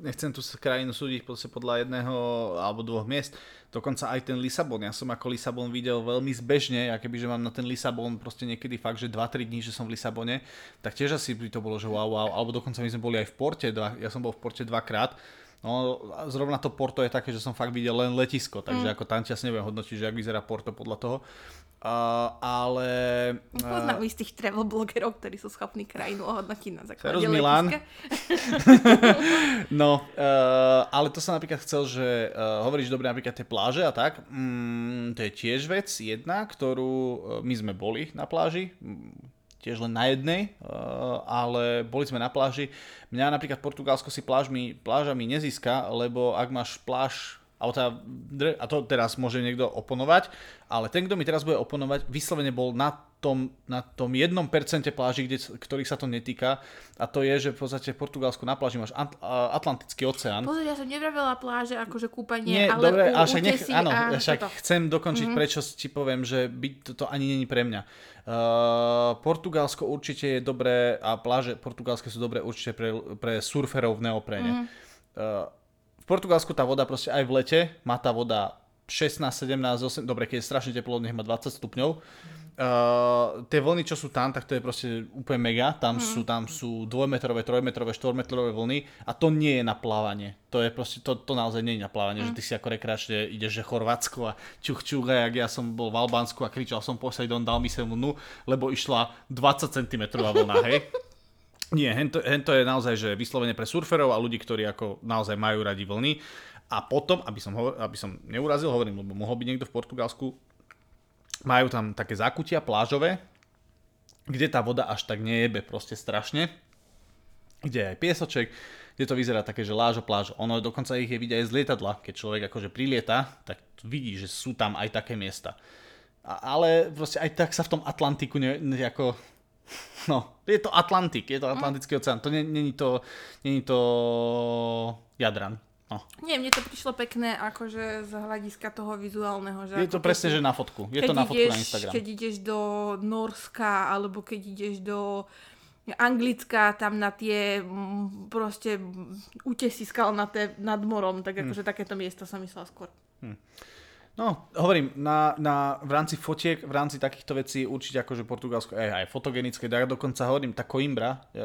nechcem tú krajinu súdiť podľa jedného alebo dvoch miest. Dokonca aj ten Lisabon. Ja som ako Lisabon videl veľmi zbežne, a keby že mám na ten Lisabon proste niekedy fakt, že 2-3 dní, že som v Lisabone, tak tiež asi by to bolo, že wow, wow. Alebo dokonca my sme boli aj v Porte, ja som bol v Porte dvakrát. No, zrovna to Porto je také, že som fakt videl len letisko, takže mm. ako tam asi neviem hodnotiť, že ak vyzerá Porto podľa toho. Uh, ale... Poznám istých travel blogerov, ktorí sú schopní krajinu ohodnotiť na základe Milan. No, uh, ale to som napríklad chcel, že uh, hovoríš dobre napríklad tie pláže a tak. Mm, to je tiež vec jedna, ktorú uh, my sme boli na pláži. Tiež len na jednej, uh, ale boli sme na pláži. Mňa napríklad Portugalsko si plážmi, plážami nezíska, lebo ak máš pláž alebo teda, a to teraz môže niekto oponovať, ale ten, kto mi teraz bude oponovať, vyslovene bol na tom, na tom jednom percente pláži, kde, ktorých sa to netýka a to je, že v podstate v Portugalsku na pláži máš At- a- Atlantický oceán. Pozor, ja som nevravela pláže akože kúpanie, Nie, ale dobre, u, však nech, áno, a však toto. chcem dokončiť, mm-hmm. prečo ti poviem, že byť to, to ani není pre mňa. Uh, Portugalsko určite je dobré a pláže portugalské sú dobré určite pre, pre surferov v neoprene. Mm-hmm. Uh, Portugalsku tá voda proste aj v lete, má tá voda 16, 17, 8, dobre, keď je strašne teplo, nech má 20 stupňov. Uh, tie vlny, čo sú tam, tak to je proste úplne mega. Tam mm. sú, tam sú dvojmetrové, trojmetrové, štvormetrové vlny a to nie je na plávanie. To je proste, to, to naozaj nie je na plávanie, mm. že ty si ako rekreačne ideš, že Chorvátsko a čuch čuch, a jak ja som bol v Albánsku a kričal som Poseidon, dal mi sem vlnu, lebo išla 20 cm vlna, hej. Nie, hento, hento je naozaj, že vyslovene pre surferov a ľudí, ktorí ako naozaj majú radi vlny. A potom, aby som, hovor, aby som neurazil, hovorím, lebo mohol byť niekto v Portugalsku, majú tam také zákutia plážové, kde tá voda až tak nejebe proste strašne, kde je aj piesoček, kde to vyzerá také, že lážo plážo. Ono dokonca ich je vidieť aj z lietadla, keď človek akože prilieta, tak vidí, že sú tam aj také miesta. A, ale proste aj tak sa v tom Atlantiku ne, ne, ako, no, je to Atlantik, je to Atlantický oceán, to není to, není to Jadran. No. Nie, mne to prišlo pekné akože z hľadiska toho vizuálneho. Že Je to presne, keď- že na fotku. Je to na fotku ideš, na Instagram. Keď ideš do Norska, alebo keď ideš do Anglická, tam na tie mm, proste mm, útesy skalnaté nad morom, Hm. tak akože takéto miesta som myslela skôr. No, hovorím, na, na, v rámci fotiek, v rámci takýchto vecí určite akože Portugalsko je aj fotogenické, tak dokonca hovorím, tá Coimbra, e,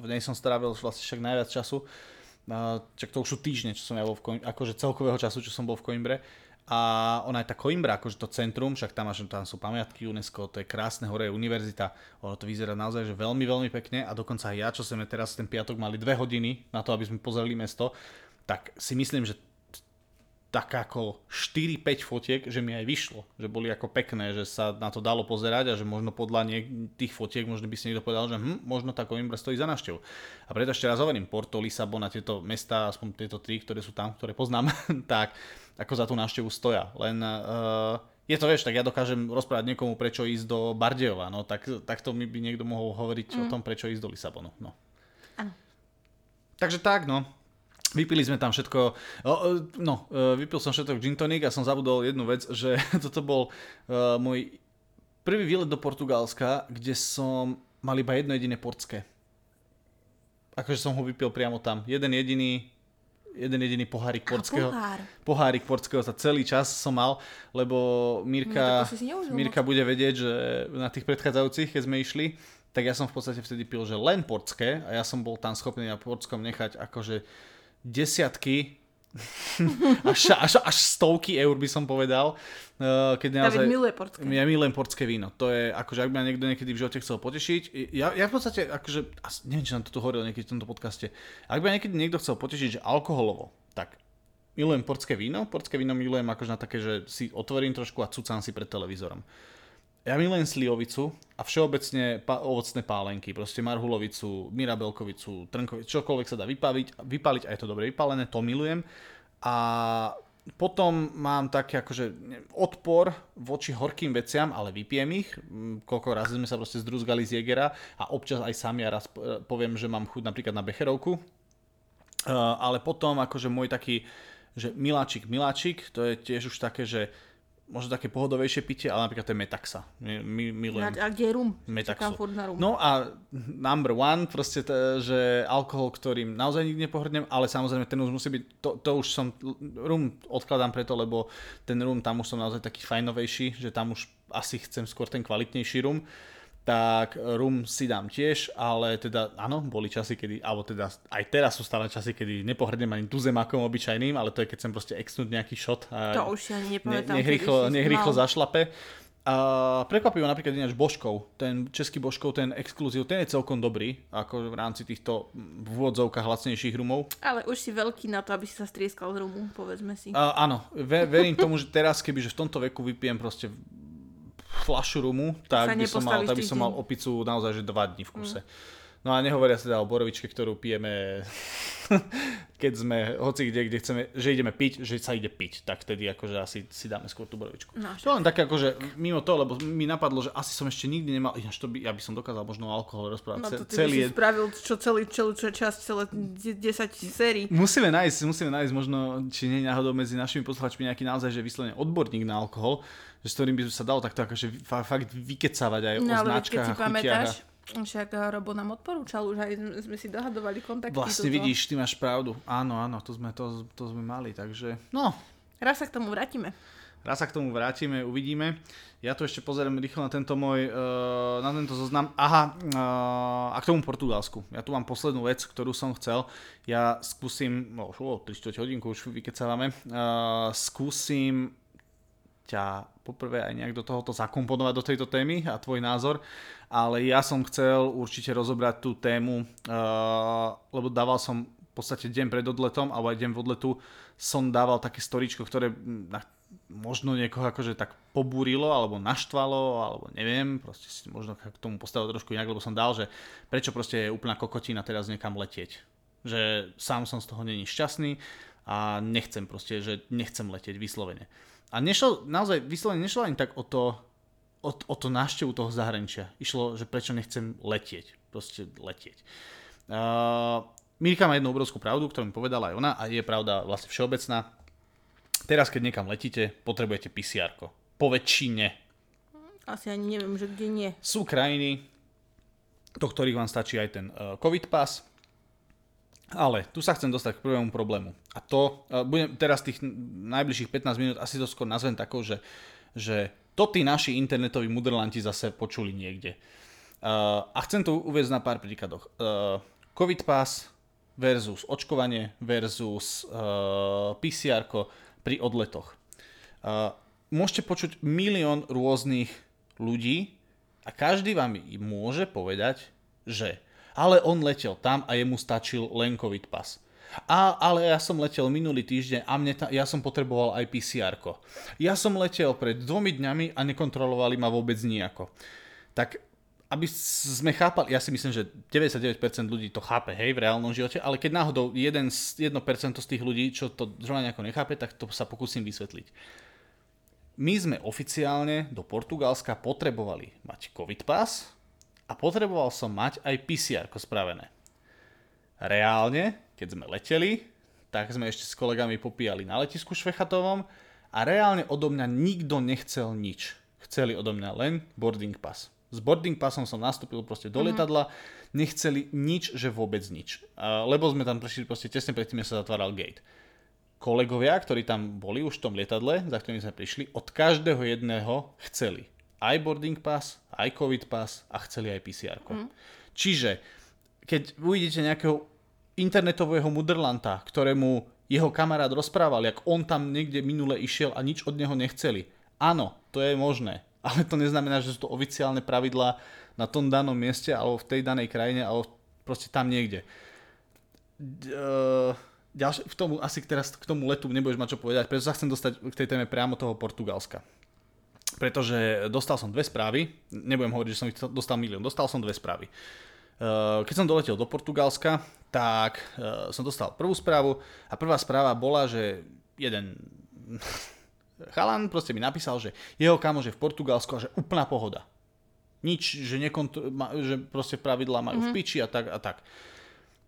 v nej som strávil vlastne však najviac času, e, čak to už sú týždne, čo som ja bol v Coimbre, akože celkového času, čo som bol v Coimbre, a ona je tá Coimbra, akože to centrum, však tam, máš, tam sú pamiatky UNESCO, to je krásne, hore je univerzita, ono to vyzerá naozaj že veľmi, veľmi pekne. A dokonca aj ja, čo sme teraz ten piatok mali dve hodiny na to, aby sme pozreli mesto, tak si myslím, že tak ako 4-5 fotiek, že mi aj vyšlo, že boli ako pekné, že sa na to dalo pozerať a že možno podľa niek- tých fotiek možno by si niekto povedal, že hm, možno tá Coimbra stojí za návštevu. A preto ešte raz hovorím, Porto, Lisabon a tieto mesta, aspoň tieto tri, ktoré sú tam, ktoré poznám, tak ako za tú návštevu stoja. Len uh, je to, vieš, tak ja dokážem rozprávať niekomu, prečo ísť do Bardejova, no tak, takto mi by niekto mohol hovoriť mm. o tom, prečo ísť do Lisabonu. No. Áno. Takže tak, no. Vypili sme tam všetko, no, e, vypil som všetko gin tonic a som zabudol jednu vec, že toto bol uh, môj prvý výlet do Portugalska, kde som mal iba jedno jediné portské. Akože som ho vypil priamo tam. Jeden jediný, jeden jediný pohárik portského. pohár. Pohárik portského za celý čas som mal, lebo No, Mirka, neužil Mirka bude vedieť, že na tých predchádzajúcich, keď sme išli, tak ja som v podstate vtedy pil, že len portské a ja som bol tam schopný na portskom nechať akože desiatky až, až, až stovky eur by som povedal. eh, Keď naozaj... David miluje portské. Ja milujem portské víno. To je, akože ak by ma niekto niekedy v živote chcel potešiť, ja, ja v podstate, akože, neviem, či nám to tu hovoril niekedy v tomto podcaste, ak by ma niekedy niekto chcel potešiť, že alkoholovo, tak milujem portské víno, portské víno milujem akože na také, že si otvorím trošku a cucám si pred televízorom. Ja milujem slivovicu a všeobecne pa- ovocné pálenky, proste marhulovicu, mirabelkovicu, trnkovicu, čokoľvek sa dá vypáliť, vypáliť a je to dobre vypálené, to milujem. A potom mám taký akože odpor voči horkým veciam, ale vypijem ich. Mm, Koľko razy sme sa proste zdruzgali z Jegera a občas aj sám ja raz eh, poviem, že mám chuť napríklad na Becherovku. Uh, ale potom akože môj taký, že miláčik, miláčik, to je tiež už také, že možno také pohodovejšie pitie, ale napríklad to je Metaxa. Mi, mi, milujem. A, kde je rum? Metaxu. Na rum. No a number one, proste, t- že alkohol, ktorým naozaj nikdy nepohrdnem, ale samozrejme ten už musí byť, to, to už som, rum odkladám preto, lebo ten rum tam už som naozaj taký fajnovejší, že tam už asi chcem skôr ten kvalitnejší rum tak rum si dám tiež, ale teda áno, boli časy, kedy, alebo teda aj teraz sú stále časy, kedy nepohrdnem ani tuzemákom obyčajným, ale to je keď chcem proste exnúť nejaký shot a To už ani nepamätám. nech rýchlo, si nech rýchlo mal. zašlape. A prekvapivo napríklad ináč Božkov, ten český Božkov, ten exkluzív, ten je celkom dobrý, ako v rámci týchto v úvodzovkách lacnejších rumov. Ale už si veľký na to, aby si sa strieskal z rumu, povedzme si. A, áno, ve, verím tomu, že teraz, keby že v tomto veku vypijem proste flašu rumu, tak by som, mal, tak by som mal opicu naozaj že dva dní v kuse. No a nehovoria sa teda o borovičke, ktorú pijeme, keď sme hoci kde, kde chceme, že ideme piť, že sa ide piť, tak vtedy akože asi si dáme skôr tú borovičku. No, to len také akože mimo to, lebo mi napadlo, že asi som ešte nikdy nemal, ináč to by, ja by som dokázal možno o alkohole rozprávať No to ty celý by si spravil čo celý, celú čo, časť, celé 10 sérií. Musíme nájsť, musíme nájsť možno, či nie náhodou medzi našimi posluchačmi nejaký naozaj, že vyslovene odborník na alkohol, že s ktorým by sa dalo takto akože fa- fakt vykecávať aj o No keď značkách a pamätáš, A... však eh, Robo nám odporúčal, už aj sme- si dohadovali kontakty. Vlastne tuto. vidíš, ty máš pravdu. Áno, áno, to sme, to, to sme mali, takže no, Raz sa k tomu vrátime. raz sa k tomu vrátime, uvidíme. Ja tu ešte pozerám rýchlo na tento môj, uh, na tento zoznam. Aha, uh, a k tomu Portugalsku. Ja tu mám poslednú vec, ktorú som chcel. Ja skúsim, no o 3 čtvrť hodinku už vykecávame, skúsim ťa poprvé aj nejak do tohoto zakomponovať do tejto témy a tvoj názor, ale ja som chcel určite rozobrať tú tému, uh, lebo dával som v podstate deň pred odletom, alebo aj deň v odletu som dával také storičko, ktoré, možno niekoho akože tak pobúrilo, alebo naštvalo, alebo neviem, proste si možno k tomu postavil trošku inak, lebo som dal, že prečo proste je úplná kokotina teraz niekam letieť. Že sám som z toho není šťastný a nechcem proste, že nechcem letieť vyslovene. A nešlo, naozaj vyslovene nešlo ani tak o to, o, o to návštevu toho zahraničia. Išlo, že prečo nechcem letieť. Proste letieť. Uh, Mirka má jednu obrovskú pravdu, ktorú mi povedala aj ona a je pravda vlastne všeobecná Teraz, keď niekam letíte, potrebujete pcr Po väčšine. Asi ani neviem, že kde nie. Sú krajiny, do ktorých vám stačí aj ten uh, COVID pas. Ale tu sa chcem dostať k prvému problému. A to, uh, budem teraz tých najbližších 15 minút asi to skôr nazvem takou, že, že to tí naši internetoví mudrlanti zase počuli niekde. Uh, a chcem to uvieť na pár príkladoch. Uh, COVID pas versus očkovanie versus PCR pri odletoch. Môžete počuť milión rôznych ľudí a každý vám môže povedať, že ale on letel tam a jemu stačil len COVID pas. A, ale ja som letel minulý týždeň a mne ta, ja som potreboval aj pcr -ko. Ja som letel pred dvomi dňami a nekontrolovali ma vôbec nejako. Tak aby sme chápali, ja si myslím, že 99% ľudí to chápe, hej, v reálnom živote, ale keď náhodou 1, 1% z tých ľudí, čo to zrovna nejako nechápe, tak to sa pokúsim vysvetliť. My sme oficiálne do Portugalska potrebovali mať COVID pass a potreboval som mať aj PCR spravené. Reálne, keď sme leteli, tak sme ešte s kolegami popíjali na letisku Švechatovom a reálne odo mňa nikto nechcel nič. Chceli odo mňa len boarding pass. S boarding passom som nastúpil proste do mhm. lietadla, nechceli nič, že vôbec nič. lebo sme tam prišli proste tesne predtým, sa zatváral gate. Kolegovia, ktorí tam boli už v tom lietadle, za ktorými sme prišli, od každého jedného chceli aj boarding pass, aj covid pass a chceli aj PCR. Mm. Čiže keď uvidíte nejakého internetového mudrlanta, ktorému jeho kamarát rozprával, jak on tam niekde minule išiel a nič od neho nechceli. Áno, to je možné ale to neznamená, že sú to oficiálne pravidlá na tom danom mieste alebo v tej danej krajine alebo proste tam niekde. Uh, ďalšie, v tomu, asi teraz k tomu letu nebudeš mať čo povedať, preto sa chcem dostať k tej téme priamo toho Portugalska. Pretože dostal som dve správy, nebudem hovoriť, že som ich dostal milión, dostal som dve správy. Uh, keď som doletel do Portugalska, tak uh, som dostal prvú správu a prvá správa bola, že jeden chalan proste mi napísal, že jeho kamož je v Portugalsku a že úplná pohoda. Nič, že, nekontr- že proste pravidlá majú mm-hmm. v mhm. piči a tak a tak.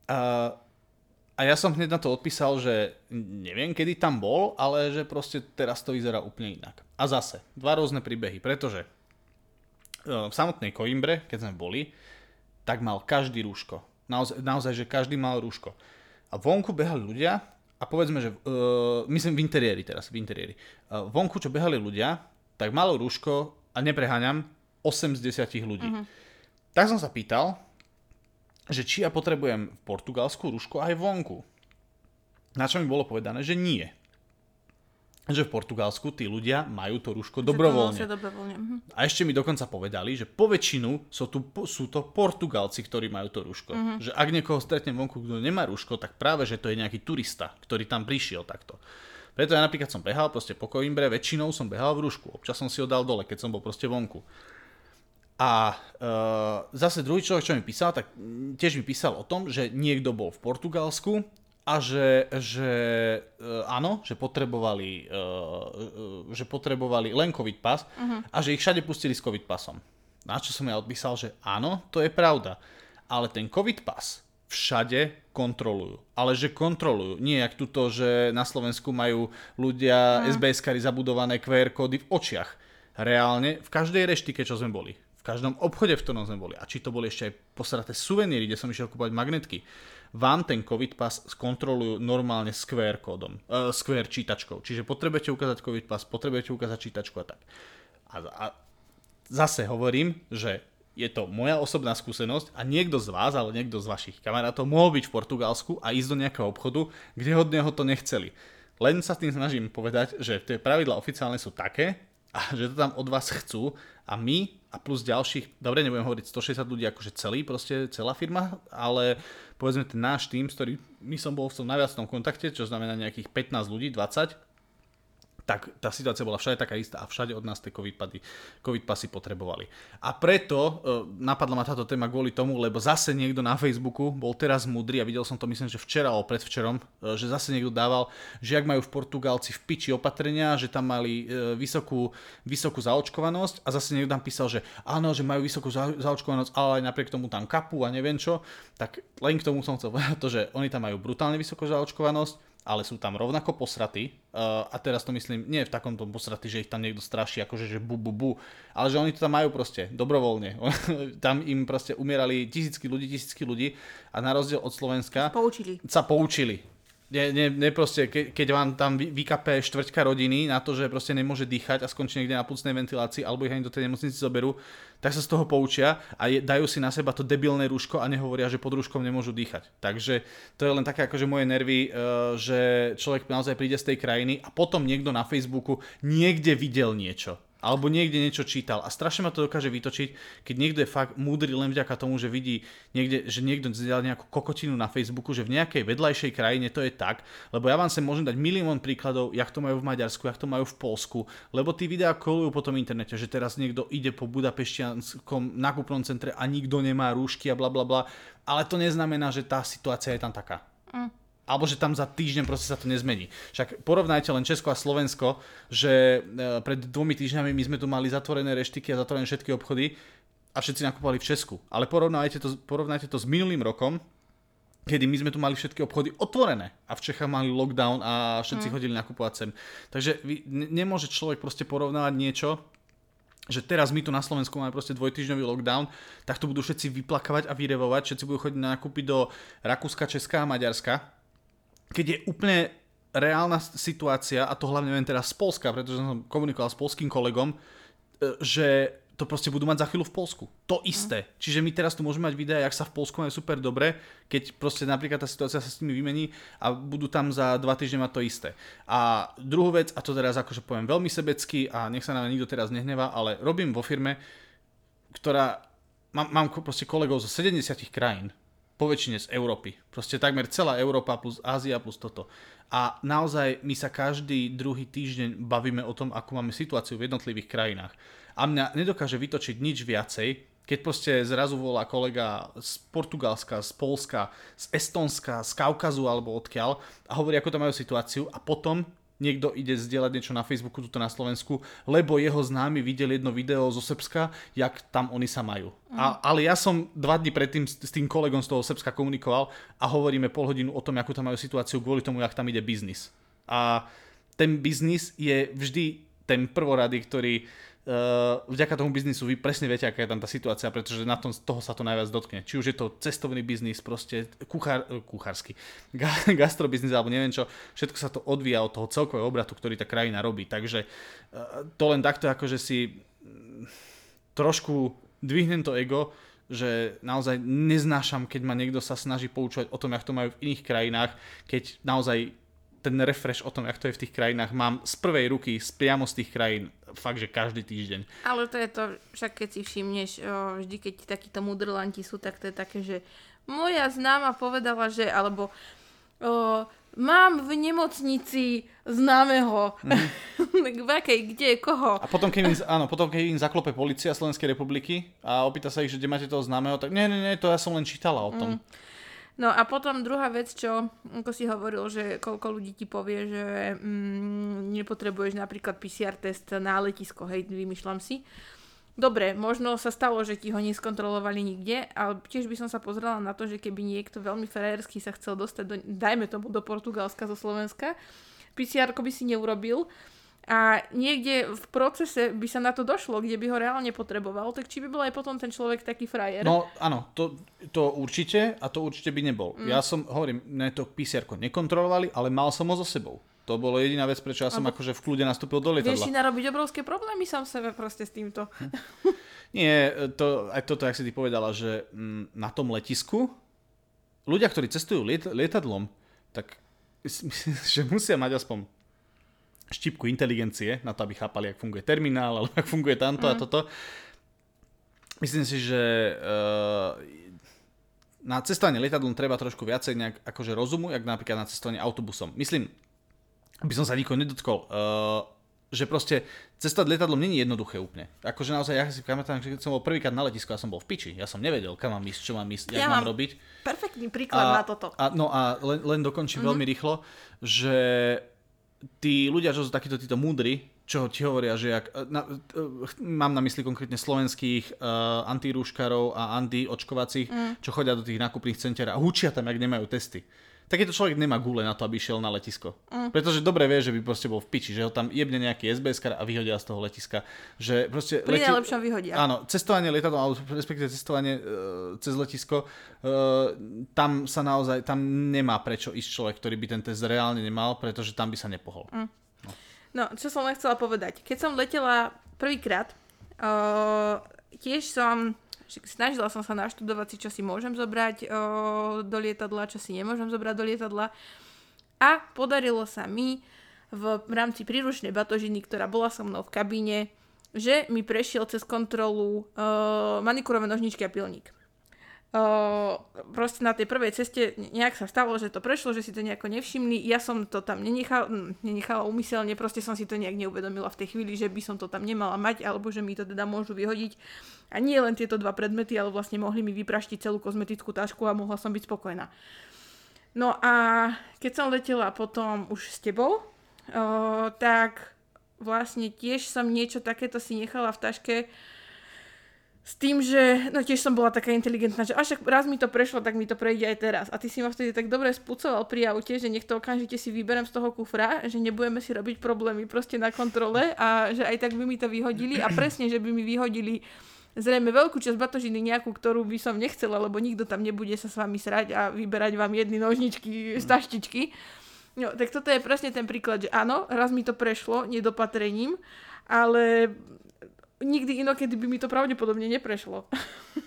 A, a ja som hneď na to odpísal, že neviem, kedy tam bol, ale že proste teraz to vyzerá úplne inak. A zase, dva rôzne príbehy, pretože e, v samotnej Coimbre, keď sme boli, tak mal každý rúško. Naozaj, naozaj, že každý mal rúško. A vonku behali ľudia a povedzme, že uh, myslím v interiéri teraz, v interiéri. Uh, vonku, čo behali ľudia, tak malo rúško, a nepreháňam, 8 z 10 ľudí. Uh-huh. Tak som sa pýtal, že či ja potrebujem v Portugalsku rúško aj vonku. Na čo mi bolo povedané, že nie že v Portugalsku tí ľudia majú to rúško dobrovoľne. To dobrovoľne. Mhm. A ešte mi dokonca povedali, že po väčšinu sú, tu, sú to Portugalci, ktorí majú to rúško. Uh-huh. Že ak niekoho stretnem vonku, kto nemá rúško, tak práve, že to je nejaký turista, ktorý tam prišiel takto. Preto ja napríklad som behal proste po Coimbre, väčšinou som behal v rúšku. Občas som si ho dal dole, keď som bol proste vonku. A e, zase druhý človek, čo mi písal, tak tiež mi písal o tom, že niekto bol v Portugalsku a že, že uh, áno, že potrebovali, uh, že potrebovali len COVID pas uh-huh. a že ich všade pustili s COVID pasom. Na čo som ja odpísal, že áno, to je pravda. Ale ten COVID pas všade kontrolujú. Ale že kontrolujú. Nie jak tuto, že na Slovensku majú ľudia uh-huh. SBS-kary zabudované QR kódy v očiach. Reálne v každej reštike, čo sme boli. Každom obchode, v ktorom sme boli. A či to boli ešte aj posraté suveníry, kde som išiel kúpať magnetky vám ten COVID pas skontrolujú normálne s QR kódom, uh, s QR čítačkou. Čiže potrebujete ukázať COVID pas, potrebujete ukázať čítačku a tak. A, a zase hovorím, že je to moja osobná skúsenosť a niekto z vás, ale niekto z vašich kamarátov mohol byť v Portugalsku a ísť do nejakého obchodu, kde od neho to nechceli. Len sa tým snažím povedať, že tie pravidla oficiálne sú také, a že to tam od vás chcú a my a plus ďalších, dobre, nebudem hovoriť 160 ľudí, akože celý, proste celá firma, ale povedzme ten náš tým, s ktorým my som bol v tom najviacnom kontakte, čo znamená nejakých 15 ľudí, 20, tak tá situácia bola všade taká istá a všade od nás tie COVID, pady, COVID pasy potrebovali. A preto e, napadla ma táto téma kvôli tomu, lebo zase niekto na Facebooku bol teraz múdry a videl som to myslím, že včera alebo predvčerom, e, že zase niekto dával, že ak majú v Portugálci v piči opatrenia, že tam mali e, vysokú, vysokú zaočkovanosť a zase niekto tam písal, že áno, že majú vysokú za, zaočkovanosť, ale aj napriek tomu tam kapu a neviem čo, tak len k tomu som chcel povedať to, že oni tam majú brutálne vysokú zaočkovanosť, ale sú tam rovnako posratí. Uh, a teraz to myslím, nie v takomto posratí, že ich tam niekto straší, akože že bu, bu, bu, ale že oni to tam majú proste, dobrovoľne. tam im proste umierali tisícky ľudí, tisícky ľudí a na rozdiel od Slovenska Poučili. sa poučili ne, ne, ne proste, ke, keď vám tam vy, vykape štvrťka rodiny na to, že proste nemôže dýchať a skončí niekde na plúcnej ventilácii alebo ich ani do tej nemocnice zoberú, tak sa z toho poučia a je, dajú si na seba to debilné rúško a nehovoria, že pod rúškom nemôžu dýchať. Takže to je len také akože moje nervy, uh, že človek naozaj príde z tej krajiny a potom niekto na Facebooku niekde videl niečo alebo niekde niečo čítal. A strašne ma to dokáže vytočiť, keď niekto je fakt múdry len vďaka tomu, že vidí niekde, že niekto zdieľa nejakú kokotinu na Facebooku, že v nejakej vedľajšej krajine to je tak, lebo ja vám sem môžem dať milión príkladov, jak to majú v Maďarsku, jak to majú v Polsku, lebo tí videá kolujú po tom internete, že teraz niekto ide po budapeštianskom nákupnom centre a nikto nemá rúšky a bla bla bla, ale to neznamená, že tá situácia je tam taká. Mm alebo že tam za týždeň proste sa to nezmení. Však porovnajte len Česko a Slovensko, že e, pred dvomi týždňami my sme tu mali zatvorené reštiky a zatvorené všetky obchody a všetci nakupovali v Česku. Ale porovnajte to, porovnajte to s minulým rokom, kedy my sme tu mali všetky obchody otvorené a v Čechách mali lockdown a všetci mm. chodili nakupovať sem. Takže vy, nemôže človek proste porovnávať niečo, že teraz my tu na Slovensku máme proste dvojtyžňový lockdown, tak to budú všetci vyplakávať a vyrevovať, všetci budú chodiť na nakúpiť do Rakúska, Česká a Maďarska keď je úplne reálna situácia, a to hlavne viem teraz z Polska, pretože som komunikoval s polským kolegom, e, že to proste budú mať za chvíľu v Polsku. To isté. Mm. Čiže my teraz tu môžeme mať videá, jak sa v Polsku majú super dobre, keď proste napríklad tá situácia sa s nimi vymení a budú tam za dva týždne mať to isté. A druhú vec, a to teraz akože poviem veľmi sebecky a nech sa na nikto teraz nehnevá, ale robím vo firme, ktorá, mám, mám proste kolegov zo 70 krajín, po z Európy. Proste takmer celá Európa plus Ázia plus toto. A naozaj my sa každý druhý týždeň bavíme o tom, akú máme situáciu v jednotlivých krajinách. A mňa nedokáže vytočiť nič viacej, keď proste zrazu volá kolega z Portugalska, z Polska, z Estonska, z Kaukazu alebo odkiaľ a hovorí, ako tam majú situáciu a potom niekto ide zdieľať niečo na Facebooku tuto na Slovensku, lebo jeho známy videl jedno video zo Srbska, jak tam oni sa majú. Mm. A, ale ja som dva dní predtým s, s tým kolegom z toho Srbska komunikoval a hovoríme pol hodinu o tom, ako tam majú situáciu kvôli tomu, jak tam ide biznis. A ten biznis je vždy ten prvorady, ktorý uh, vďaka tomu biznisu vy presne viete, aká je tam tá situácia, pretože na tom, toho sa to najviac dotkne. Či už je to cestovný biznis, proste kuchár, eh, kuchársky, gastrobiznis alebo neviem čo, všetko sa to odvíja od toho celkového obratu, ktorý tá krajina robí. Takže uh, to len takto akože si mm, trošku dvihnem to ego, že naozaj neznášam, keď ma niekto sa snaží poučovať o tom, jak to majú v iných krajinách, keď naozaj ten refresh o tom, jak to je v tých krajinách, mám z prvej ruky, z priamo z tých krajín, fakt, že každý týždeň. Ale to je to, však keď si všimneš, o, vždy keď takíto mudrlanti sú, tak to je také, že moja známa povedala, že, alebo o, mám v nemocnici známeho. Mm. v akej, kde, koho. A potom keď, im, áno, potom, keď im zaklope policia Slovenskej republiky a opýta sa ich, že kde máte toho známeho, tak nie, nie, nie, to ja som len čítala o tom. Mm. No a potom druhá vec, čo, ako si hovoril, že koľko ľudí ti povie, že mm, nepotrebuješ napríklad PCR test na letisko, hej, vymýšľam si. Dobre, možno sa stalo, že ti ho neskontrolovali nikde, ale tiež by som sa pozrela na to, že keby niekto veľmi frajersky sa chcel dostať, do, dajme tomu do Portugalska zo Slovenska, PCR by si neurobil, a niekde v procese by sa na to došlo, kde by ho reálne potreboval, tak či by bol aj potom ten človek taký frajer? No áno, to, to určite a to určite by nebol. Mm. Ja som, hovorím, ne to pcr nekontrolovali, ale mal som ho so sebou. To bolo jediná vec, prečo ja som Abo... akože v kľude nastúpil do lietadla. Vieš si narobiť obrovské problémy sám sebe proste s týmto. Hm. Nie, to, aj toto, ak si ty povedala, že m, mm, na tom letisku ľudia, ktorí cestujú liet, lietadlom, tak myslím, že musia mať aspoň štipku inteligencie na to, aby chápali, ak funguje terminál, alebo ak funguje tamto mm. a toto. Myslím si, že uh, na cestovanie lietadlom treba trošku viacej nejak akože rozumu, jak napríklad na cestovanie autobusom. Myslím, aby som sa nikoho nedotkol, uh, že proste cestovať lietadlom není jednoduché úplne. Akože naozaj, ja si pamätám, že keď som bol prvýkrát na letisku, ja som bol v piči. Ja som nevedel, kam mám ísť, čo mám ísť, ja jak mám, mám robiť. Perfektný príklad a, na toto. A, no a len, len dokončím mm-hmm. veľmi rýchlo, že tí ľudia, čo sú takíto títo múdri, čo ti hovoria, že jak, na, mám na mysli konkrétne slovenských uh, antirúškarov a antiočkovacích, mm. čo chodia do tých nákupných centier a hučia tam, ak nemajú testy takýto človek nemá gule na to, aby šiel na letisko. Mm. Pretože dobre vie, že by proste bol v piči, že ho tam jebne nejaký SBS a vyhodia z toho letiska. Že proste Pri leti... najlepšom vyhodia. Áno, cestovanie lietadlom, alebo respektíve cestovanie uh, cez letisko, uh, tam sa naozaj, tam nemá prečo ísť človek, ktorý by ten test reálne nemal, pretože tam by sa nepohol. Mm. No. no, čo som len chcela povedať. Keď som letela prvýkrát, uh, tiež som snažila som sa naštudovať si, čo si môžem zobrať o, do lietadla, čo si nemôžem zobrať do lietadla. A podarilo sa mi v, rámci príručnej batožiny, ktorá bola so mnou v kabíne, že mi prešiel cez kontrolu uh, manikúrové nožničky a pilník proste na tej prvej ceste nejak sa stalo, že to prešlo, že si to nejako nevšimli. Ja som to tam nenechal, nenechala umyselne, proste som si to nejak neuvedomila v tej chvíli, že by som to tam nemala mať, alebo že mi to teda môžu vyhodiť. A nie len tieto dva predmety, ale vlastne mohli mi vypraštiť celú kozmetickú tašku a mohla som byť spokojná. No a keď som letela potom už s tebou, uh, tak vlastne tiež som niečo takéto si nechala v taške, s tým, že no tiež som bola taká inteligentná, že až raz mi to prešlo, tak mi to prejde aj teraz. A ty si ma vtedy tak dobre spucoval pri aute, že nech to okamžite si vyberem z toho kufra, že nebudeme si robiť problémy proste na kontrole a že aj tak by mi to vyhodili a presne, že by mi vyhodili zrejme veľkú časť batožiny nejakú, ktorú by som nechcela, lebo nikto tam nebude sa s vami srať a vyberať vám jedny nožničky z taštičky. No, tak toto je presne ten príklad, že áno, raz mi to prešlo nedopatrením, ale nikdy inokedy by mi to pravdepodobne neprešlo.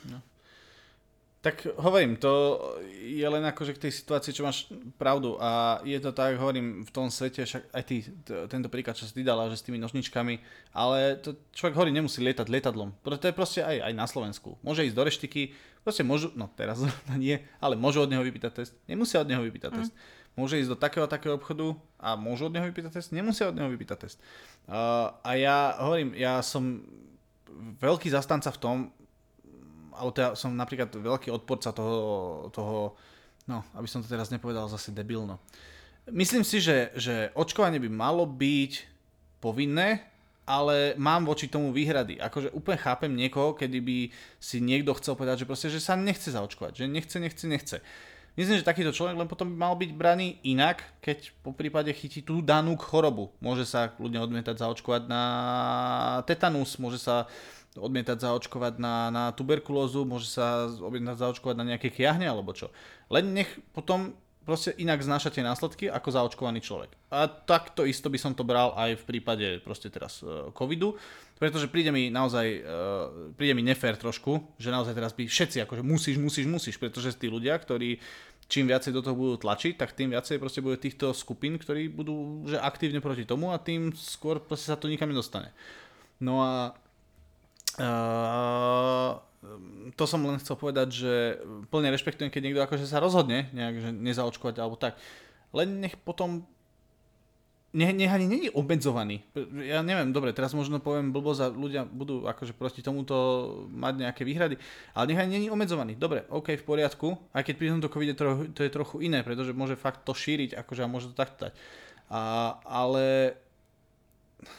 No. Tak hovorím, to je len akože k tej situácii, čo máš pravdu a je to tak, hovorím, v tom svete, však aj ty, t- tento príklad, čo si ty dala, že s tými nožničkami, ale to človek hovorí, nemusí lietať lietadlom, to je proste aj, aj na Slovensku. Môže ísť do reštiky, proste môžu, no teraz nie, ale môžu od neho vypýtať test, nemusia od neho vypýtať mm. test. Môže ísť do takého takého obchodu a môžu od neho vypýtať test, nemusia od neho vypýtať test. Uh, a ja hovorím, ja som veľký zastanca v tom, alebo teda som napríklad veľký odporca toho, toho, no, aby som to teraz nepovedal zase debilno. Myslím si, že, že očkovanie by malo byť povinné, ale mám voči tomu výhrady. Akože úplne chápem niekoho, kedy by si niekto chcel povedať, že proste, že sa nechce zaočkovať, že nechce, nechce, nechce. Myslím, že takýto človek len potom by mal byť braný inak, keď po prípade chytí tú danú chorobu. Môže sa ľudia odmietať zaočkovať na tetanus, môže sa odmietať zaočkovať na, na tuberkulózu, môže sa odmietať zaočkovať na nejaké kiahne alebo čo. Len nech potom proste inak znášate následky ako zaočkovaný človek. A takto isto by som to bral aj v prípade proste teraz uh, covidu, pretože príde mi naozaj, uh, príde mi nefér trošku, že naozaj teraz by všetci akože musíš, musíš, musíš, pretože tí ľudia, ktorí čím viacej do toho budú tlačiť, tak tým viacej proste bude týchto skupín, ktorí budú že aktívne proti tomu a tým skôr sa to nikam nedostane. No a uh, to som len chcel povedať, že plne rešpektujem, keď niekto akože sa rozhodne nejak, že nezaočkovať alebo tak. Len nech potom nech, nech ani není obmedzovaný. Ja neviem, dobre, teraz možno poviem blbo a ľudia budú akože proti tomuto mať nejaké výhrady, ale nech ani není obmedzovaný. Dobre, OK, v poriadku, aj keď pri tomto covid to, to je trochu iné, pretože môže fakt to šíriť, akože a môže to takto dať. A, ale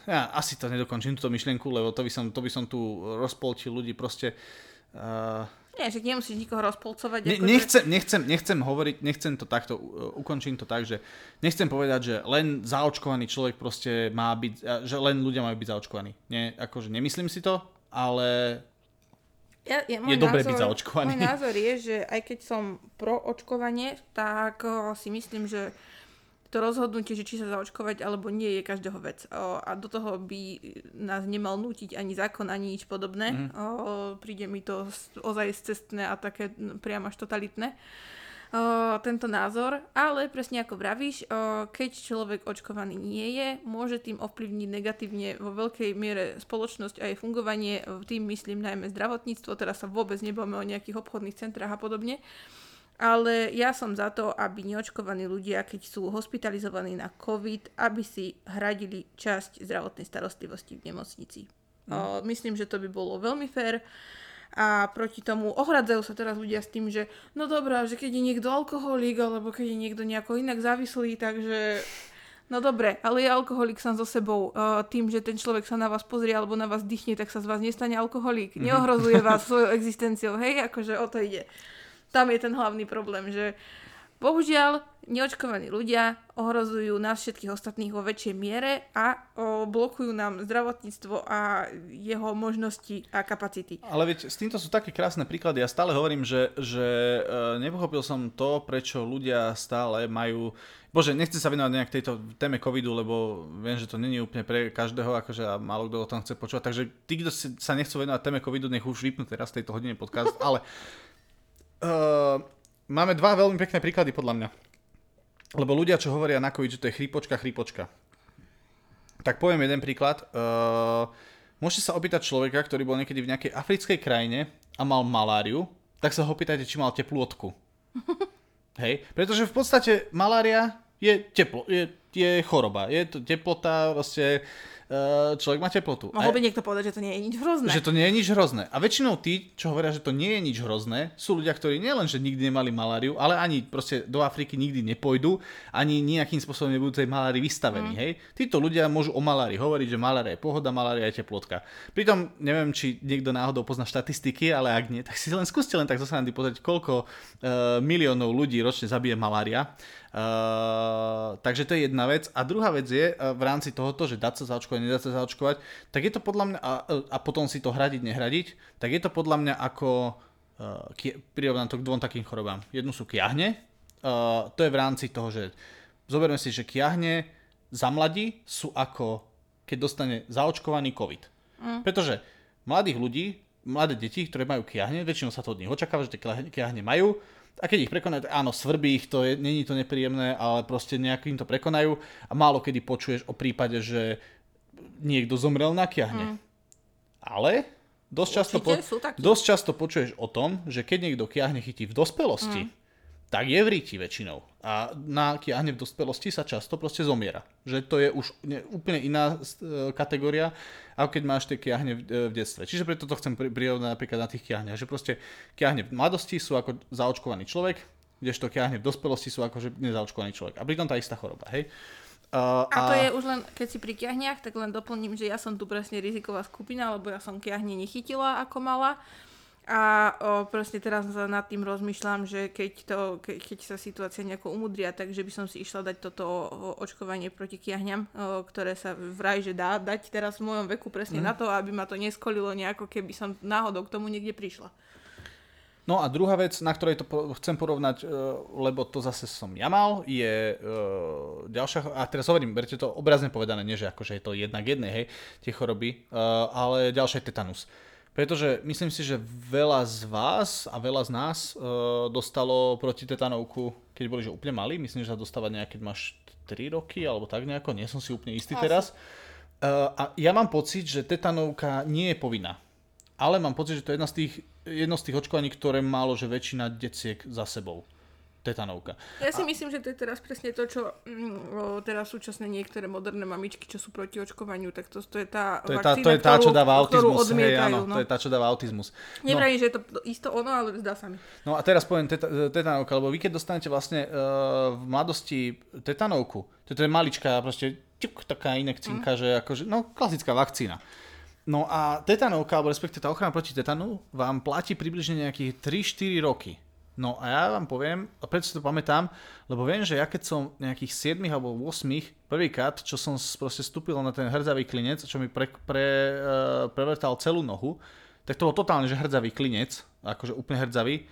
ja asi to nedokončím, túto myšlienku, lebo to by som, to by som tu rozpolčil ľudí proste uh, nie, že nemusíš nikoho rozpolcovať. Ne, nechcem, nechcem, nechcem hovoriť, nechcem to takto, uh, ukončím to tak, že nechcem povedať, že len zaočkovaný človek proste má byť, že len ľudia majú byť zaočkovaní. Nie, akože nemyslím si to, ale ja, ja, je dobre byť zaočkovaný. Môj názor je, že aj keď som pro očkovanie, tak uh, si myslím, že to rozhodnutie, že či sa zaočkovať alebo nie je každého vec. O, a do toho by nás nemal nútiť ani zákon, ani nič podobné. Mm. O, príde mi to ozaj cestné a také priam až totalitné. O, tento názor, ale presne ako vravíš, o, keď človek očkovaný nie je, môže tým ovplyvniť negatívne vo veľkej miere spoločnosť a jej fungovanie, tým myslím najmä zdravotníctvo, teraz sa vôbec nebavíme o nejakých obchodných centrách a podobne ale ja som za to, aby neočkovaní ľudia, keď sú hospitalizovaní na COVID, aby si hradili časť zdravotnej starostlivosti v nemocnici. Mm. Myslím, že to by bolo veľmi fér a proti tomu ohradzajú sa teraz ľudia s tým, že no dobrá, že keď je niekto alkoholík alebo keď je niekto nejako inak závislý, takže No dobre, ale je alkoholik sám so sebou. Uh, tým, že ten človek sa na vás pozrie alebo na vás dýchne, tak sa z vás nestane alkoholík. Mm-hmm. Neohrozuje vás svojou existenciou. Hej, akože o to ide. Tam je ten hlavný problém, že bohužiaľ neočkovaní ľudia ohrozujú nás všetkých ostatných vo väčšej miere a o, blokujú nám zdravotníctvo a jeho možnosti a kapacity. Ale veď, s týmto sú také krásne príklady. Ja stále hovorím, že, že e, nepochopil som to, prečo ľudia stále majú Bože, nechcem sa venovať nejak tejto téme covidu, lebo viem, že to není úplne pre každého, akože a málo kto o tom chce počúvať, takže tí, kto sa nechcú venovať téme covidu, nech už vypnú teraz tejto hodine podcast, ale uh, máme dva veľmi pekné príklady podľa mňa. Lebo ľudia, čo hovoria na covid, že to je chrípočka, chrípočka. Tak poviem jeden príklad. Uh, môžete sa opýtať človeka, ktorý bol niekedy v nejakej africkej krajine a mal maláriu, tak sa ho opýtajte, či mal teplú odku. Hej, pretože v podstate malária je teplo, je, je choroba, je to teplota, proste Eh, človek má teplotu. Mohol by niekto povedať, že to nie je nič hrozné. Že to nie je nič hrozné. A väčšinou tí, čo hovoria, že to nie je nič hrozné, sú ľudia, ktorí nielen, že nikdy nemali maláriu, ale ani proste do Afriky nikdy nepôjdu, ani nejakým spôsobom nebudú tej malárii vystavení. Mm. Hej? Títo ľudia môžu o malárii hovoriť, že malária je pohoda, malária je teplotka. Pritom neviem, či niekto náhodou pozná štatistiky, ale ak nie, tak si len skúste len tak zo pozrieť, koľko uh, miliónov ľudí ročne zabije malária. Uh, takže to je jedna vec. A druhá vec je uh, v rámci tohoto, že dať sa zaočkovať, nedať sa zaočkovať, tak je to podľa mňa, a, a potom si to hradiť, nehradiť, tak je to podľa mňa ako uh, prirovnám to k dvom takým chorobám. Jednu sú kiahne, uh, to je v rámci toho, že zoberme si, že kiahne za mladí sú ako keď dostane zaočkovaný COVID. Mm. Pretože mladých ľudí, mladé deti, ktoré majú kiahne, väčšinou sa to od nich očakáva, že tie kiahne majú, a keď ich prekonajú, áno, svrbí ich to, je, není to nepríjemné, ale proste nejakým to prekonajú a málo kedy počuješ o prípade, že niekto zomrel na kiahne. Mm. Ale dosť často, po, dosť často počuješ o tom, že keď niekto kiahne chytí v dospelosti, mm tak je v ríti väčšinou. A na kiahne v dospelosti sa často proste zomiera. Že to je už ne, úplne iná e, kategória, ako keď máš tie kiahne v, e, v detstve. Čiže preto to chcem prirovnať napríklad na tých kiahniach. Že proste kiahne v mladosti sú ako zaočkovaný človek, kdežto kiahne v dospelosti sú ako že nezaočkovaný človek. A pritom tá istá choroba. Hej? Uh, a... a to je už len, keď si pri kiahniach, tak len doplním, že ja som tu presne riziková skupina, lebo ja som kiahne nechytila ako mala a o, proste teraz nad tým rozmýšľam, že keď, to, ke, keď sa situácia nejako umudria, takže by som si išla dať toto o, očkovanie proti kiahňam, o, ktoré sa vraj, že dá dať teraz v mojom veku presne mm. na to, aby ma to neskolilo nejako, keby som náhodou k tomu niekde prišla. No a druhá vec, na ktorej to chcem porovnať, e, lebo to zase som ja mal, je e, ďalšia, a teraz hovorím, berte to obrazne povedané, nie že akože je to jednak jednej, hej, tie choroby, e, ale ďalšia je tetanus. Pretože myslím si, že veľa z vás a veľa z nás e, dostalo tetanovku, keď boli že úplne mali. Myslím, že sa dostáva nejak, keď máš 3 roky alebo tak nejako, nie som si úplne istý Asi. teraz. E, a ja mám pocit, že tetanovka nie je povinná. Ale mám pocit, že to je jedna z tých, jedno z tých očkovaní, ktoré malo, že väčšina deciek za sebou tetanovka. Ja si a... myslím, že to je teraz presne to, čo mm, teraz súčasné niektoré moderné mamičky, čo sú proti očkovaniu, tak to, to je tá to je tá, vakcína, to je tá, čo dáva autizmus. Hej, áno, no. to je tá, čo dáva autizmus. Nevrajím, no. že je to isto ono, ale zdá sa mi. No a teraz poviem teta, tetanovka, lebo vy keď dostanete vlastne uh, v mladosti tetanovku, to je maličká proste ťuk, taká inekcinka, mm. že akože, no klasická vakcína. No a tetanovka, alebo respektíve tá ochrana proti tetanu, vám platí približne nejakých 3-4 roky. No a ja vám poviem, a prečo si to pamätám, lebo viem, že ja keď som nejakých 7 alebo 8 prvýkrát, čo som proste vstúpil na ten hrdzavý klinec, čo mi pre, pre, uh, prevrtal celú nohu, tak to bol totálne, že hrdzavý klinec, akože úplne hrdzavý.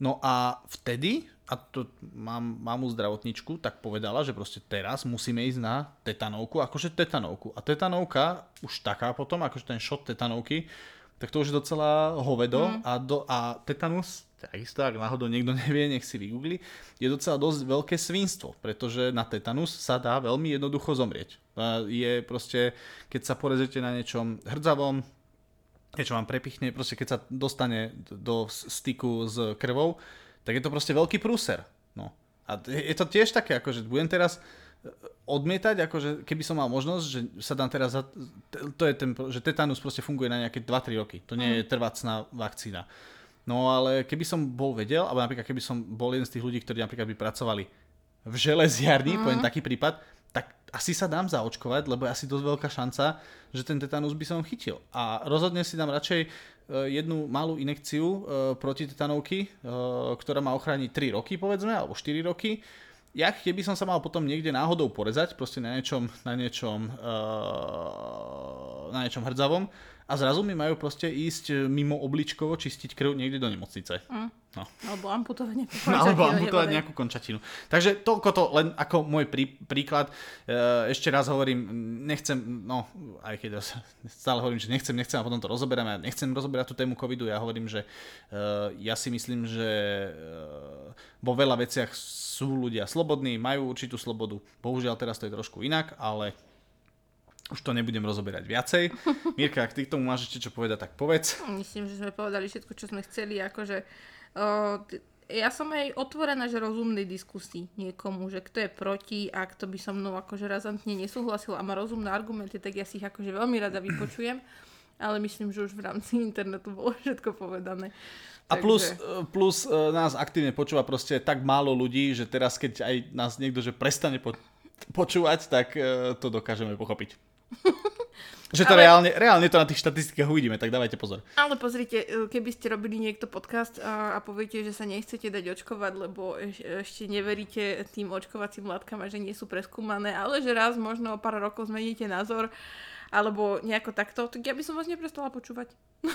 No a vtedy, a to mám mamu zdravotničku, tak povedala, že proste teraz musíme ísť na tetanovku, akože tetanovku. A tetanovka, už taká potom, akože ten šot tetanovky, tak to už je docela hovedo mm. a, do, a tetanus takisto, ak náhodou niekto nevie, nech si vygoogli, je docela dosť veľké svinstvo, pretože na tetanus sa dá veľmi jednoducho zomrieť. Je proste, keď sa porezete na niečom hrdzavom, niečo vám prepichne, proste keď sa dostane do styku s krvou, tak je to proste veľký prúser. No. A je to tiež také, akože budem teraz e, odmietať, akože keby som mal možnosť, že sa dám teraz, za, to je ten, že tetanus proste funguje na nejaké 2-3 roky. To nie je trvacná vakcína. No ale keby som bol vedel, alebo napríklad keby som bol jeden z tých ľudí, ktorí napríklad by pracovali v železiarni, mm. poviem taký prípad, tak asi sa dám zaočkovať, lebo je asi dosť veľká šanca, že ten tetanus by som chytil. A rozhodne si dám radšej Eh, jednu malú inekciu uh, proti tetanovky, uh, ktorá má ochrániť 3 roky, povedzme, alebo 4 roky. Jak keby som sa mal potom niekde náhodou porezať, proste na niečom, na niečom, na niečom hrdzavom, a zrazu mi majú proste ísť e, mimo obličkovo čistiť krv niekde do nemocnice. Mm. No. Alebo amputovať nejakú končatinu. No, alebo amputovať nejakú končatinu. Takže toľko to len ako môj prí, príklad. E, ešte raz hovorím, nechcem, no aj keď stále hovorím, že nechcem, nechcem a potom to rozoberám. Ja nechcem rozoberať tú tému covidu. Ja hovorím, že uh, ja si myslím, že vo veľa veciach sú ľudia slobodní, majú určitú slobodu. Bohužiaľ teraz to je trošku inak, ale už to nebudem rozoberať viacej. Mirka, ak ty k tomu máš ešte čo povedať, tak povedz. Myslím, že sme povedali všetko, čo sme chceli. Akože, o, ja som aj otvorená, že rozumnej diskusii niekomu, že kto je proti a kto by so mnou akože razantne nesúhlasil a má rozumné argumenty, tak ja si ich akože veľmi rada vypočujem. Ale myslím, že už v rámci internetu bolo všetko povedané. A plus, plus e, nás aktívne počúva proste tak málo ľudí, že teraz keď aj nás niekto že prestane po, počúvať, tak e, to dokážeme pochopiť. Že to ale, reálne, reálne to na tých štatistikách uvidíme, tak dávajte pozor. Ale pozrite, e, keby ste robili niekto podcast a, a poviete, že sa nechcete dať očkovať, lebo eš, ešte neveríte tým očkovacím látkam a že nie sú preskúmané, ale že raz možno o pár rokov zmeníte názor alebo nejako takto, tak ja by som vás neprestala počúvať.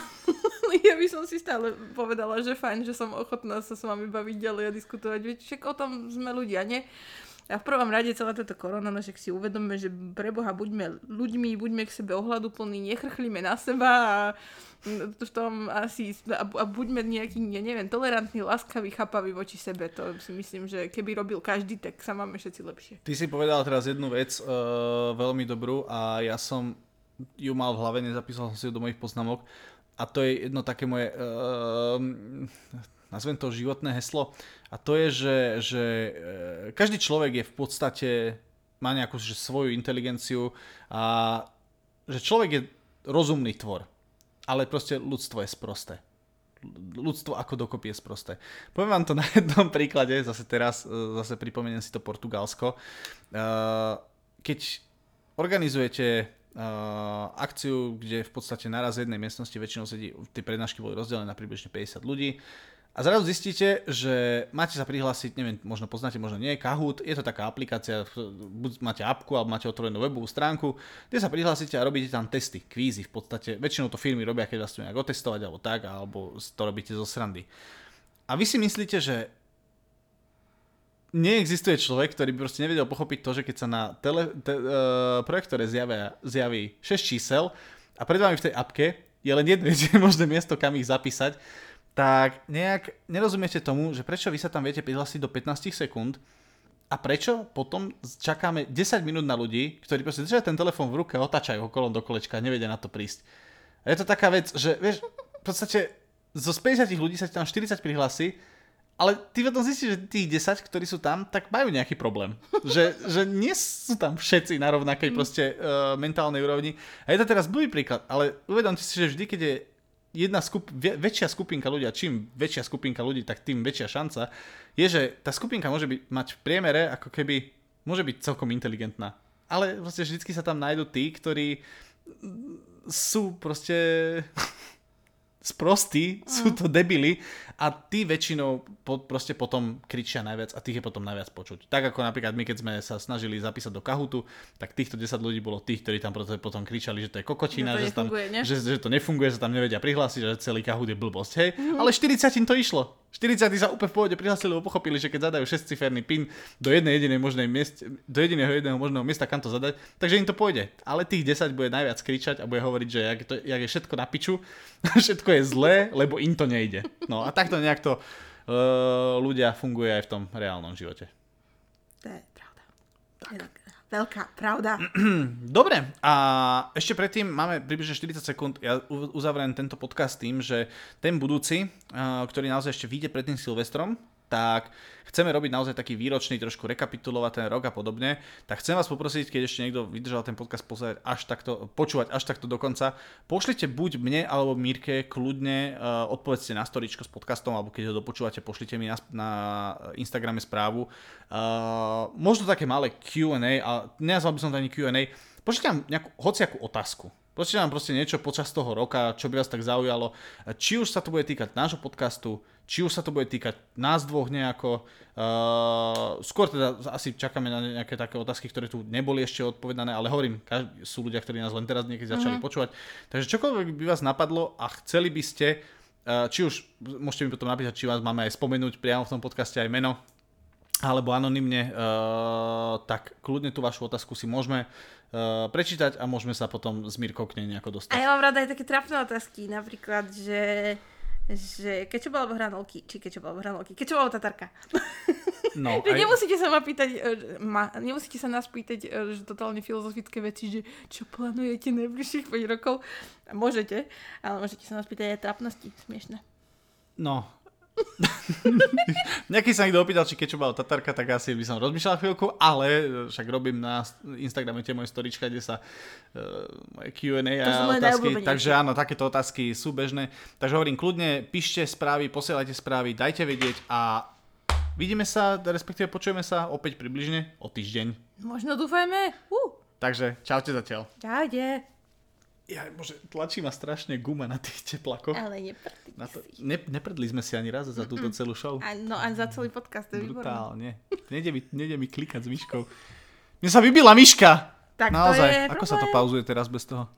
ja by som si stále povedala, že fajn, že som ochotná sa s vami baviť ďalej a diskutovať. Viete, však o tom sme ľudia, nie? A v prvom rade celá táto korona, no však si uvedomme, že pre Boha buďme ľuďmi, buďme k sebe ohľaduplní, nechrchlíme na seba a v tom asi a, buďme nejaký, ja neviem, tolerantný, láskavý, chápavý voči sebe. To si myslím, že keby robil každý, tak sa máme všetci lepšie. Ty si povedal teraz jednu vec uh, veľmi dobrú a ja som ju mal v hlave, nezapísal som si ju do mojich poznámok a to je jedno také moje uh, nazvem to životné heslo. A to je, že, že e, každý človek je v podstate, má nejakú že svoju inteligenciu a že človek je rozumný tvor, ale proste ľudstvo je sprosté. Ľudstvo ako dokopy je sprosté. Poviem vám to na jednom príklade, zase teraz, e, zase pripomeniem si to Portugalsko. E, keď organizujete akciu, kde v podstate naraz v jednej miestnosti väčšinou sedí, tie prednášky boli rozdelené na približne 50 ľudí a zrazu zistíte, že máte sa prihlásiť, neviem, možno poznáte, možno nie, Kahoot, je to taká aplikácia, buď máte apku, alebo máte otvorenú webovú stránku, kde sa prihlásite a robíte tam testy, kvízy v podstate. Väčšinou to firmy robia, keď vás to nejak otestovať, alebo tak, alebo to robíte zo srandy. A vy si myslíte, že neexistuje človek, ktorý by proste nevedel pochopiť to, že keď sa na tele, te, uh, projektore zjavia, zjaví 6 čísel a pred vami v tej apke je len jedno možné miesto, kam ich zapísať, tak nejak nerozumiete tomu, že prečo vy sa tam viete prihlásiť do 15 sekúnd a prečo potom čakáme 10 minút na ľudí, ktorí proste držia ten telefón v ruke otáčajú ho kolom do kolečka a nevedia na to prísť. A je to taká vec, že vieš, v podstate zo 50 ľudí sa tam 40 prihlási, ale ty potom zistíš, že tých 10, ktorí sú tam, tak majú nejaký problém. že, že nie sú tam všetci na rovnakej proste uh, mentálnej úrovni. A je to teraz blbý príklad, ale uvedomte si, že vždy, keď je jedna skup, väčšia skupinka ľudia, čím väčšia skupinka ľudí, tak tým väčšia šanca, je, že tá skupinka môže byť, mať v priemere ako keby, môže byť celkom inteligentná. Ale proste vždycky sa tam nájdú tí, ktorí sú proste sprostí, sú to debily a tí väčšinou po, proste potom kričia najviac a tých je potom najviac počuť. Tak ako napríklad my, keď sme sa snažili zapísať do Kahutu, tak týchto 10 ľudí bolo tých, ktorí tam potom kričali, že to je kokočina, že, to že, tam, že, že to nefunguje, že tam nevedia prihlásiť, že celý Kahut je blbosť, hej. Mm-hmm. Ale 40 im to išlo. 40 sa úplne v pohode prihlásili, lebo pochopili, že keď zadajú 6 ciferný pin do jednej jedinej možnej miest, do jediného jedného možného miesta, kam to zadať, takže im to pôjde. Ale tých 10 bude najviac kričať a bude hovoriť, že jak, to, jak je všetko na piču, všetko je zlé, lebo im to nejde. No a takto nejak to uh, ľudia funguje aj v tom reálnom živote. To je pravda. Tak. Veľká pravda. Dobre, a ešte predtým máme približne 40 sekúnd. Ja uzavriem tento podcast tým, že ten budúci, ktorý naozaj ešte vyjde pred tým Silvestrom, tak chceme robiť naozaj taký výročný, trošku rekapitulovať ten rok a podobne, tak chcem vás poprosiť, keď ešte niekto vydržal ten podcast pozerať až takto, počúvať až takto do konca, pošlite buď mne alebo Mírke kľudne, uh, odpovedzte na storičko s podcastom, alebo keď ho dopočúvate, pošlite mi na, na Instagrame správu. Uh, možno také malé Q&A, ale nenazval by som to ani Q&A, pošlite nám nejakú hociakú otázku Poďte nám proste niečo počas toho roka, čo by vás tak zaujalo. Či už sa to bude týkať nášho podcastu, či už sa to bude týkať nás dvoch nejako. Uh, skôr teda asi čakáme na nejaké také otázky, ktoré tu neboli ešte odpovedané, ale hovorím, každý, sú ľudia, ktorí nás len teraz niekedy začali mm-hmm. počúvať. Takže čokoľvek by vás napadlo a chceli by ste, uh, či už môžete mi potom napísať, či vás máme aj spomenúť priamo v tom podcaste aj meno, alebo anonymne, uh, tak kľudne tú vašu otázku si môžeme uh, prečítať a môžeme sa potom s Mírkou k nej nejako dostať. A ja mám rada aj také trapné otázky, napríklad, že že kečup alebo hranolky, či kečup alebo hranolky, kečup alebo tatarka. No, aj... Nemusíte sa ma pýtať, e, ma, nemusíte sa nás pýtať, že totálne filozofické veci, že čo plánujete najbližších 5 rokov. Môžete, ale môžete sa nás pýtať aj trapnosti, smiešne. No, Nejaký sa niekto opýtal, či čo bola Tatarka, tak asi by som rozmýšľal chvíľku, ale však robím na Instagrame tie moje storička, kde sa uh, Q&A a otázky, takže áno, takéto otázky sú bežné. Takže hovorím, kľudne píšte správy, posielajte správy, dajte vedieť a vidíme sa, respektíve počujeme sa opäť približne o týždeň. Možno dúfajme. Uh. Takže čaute zatiaľ. Čaute. Ja, bože, tlačí ma strašne guma na tých teplakoch. Ale neprdli na to, ne, neprdli sme si ani raz za túto celú show. A, no ani za celý podcast, to je Brutálne. Nejde mi, nejde mi klikať s myškou. Mne sa vybila myška! Tak Naozaj, to je ako problém. sa to pauzuje teraz bez toho?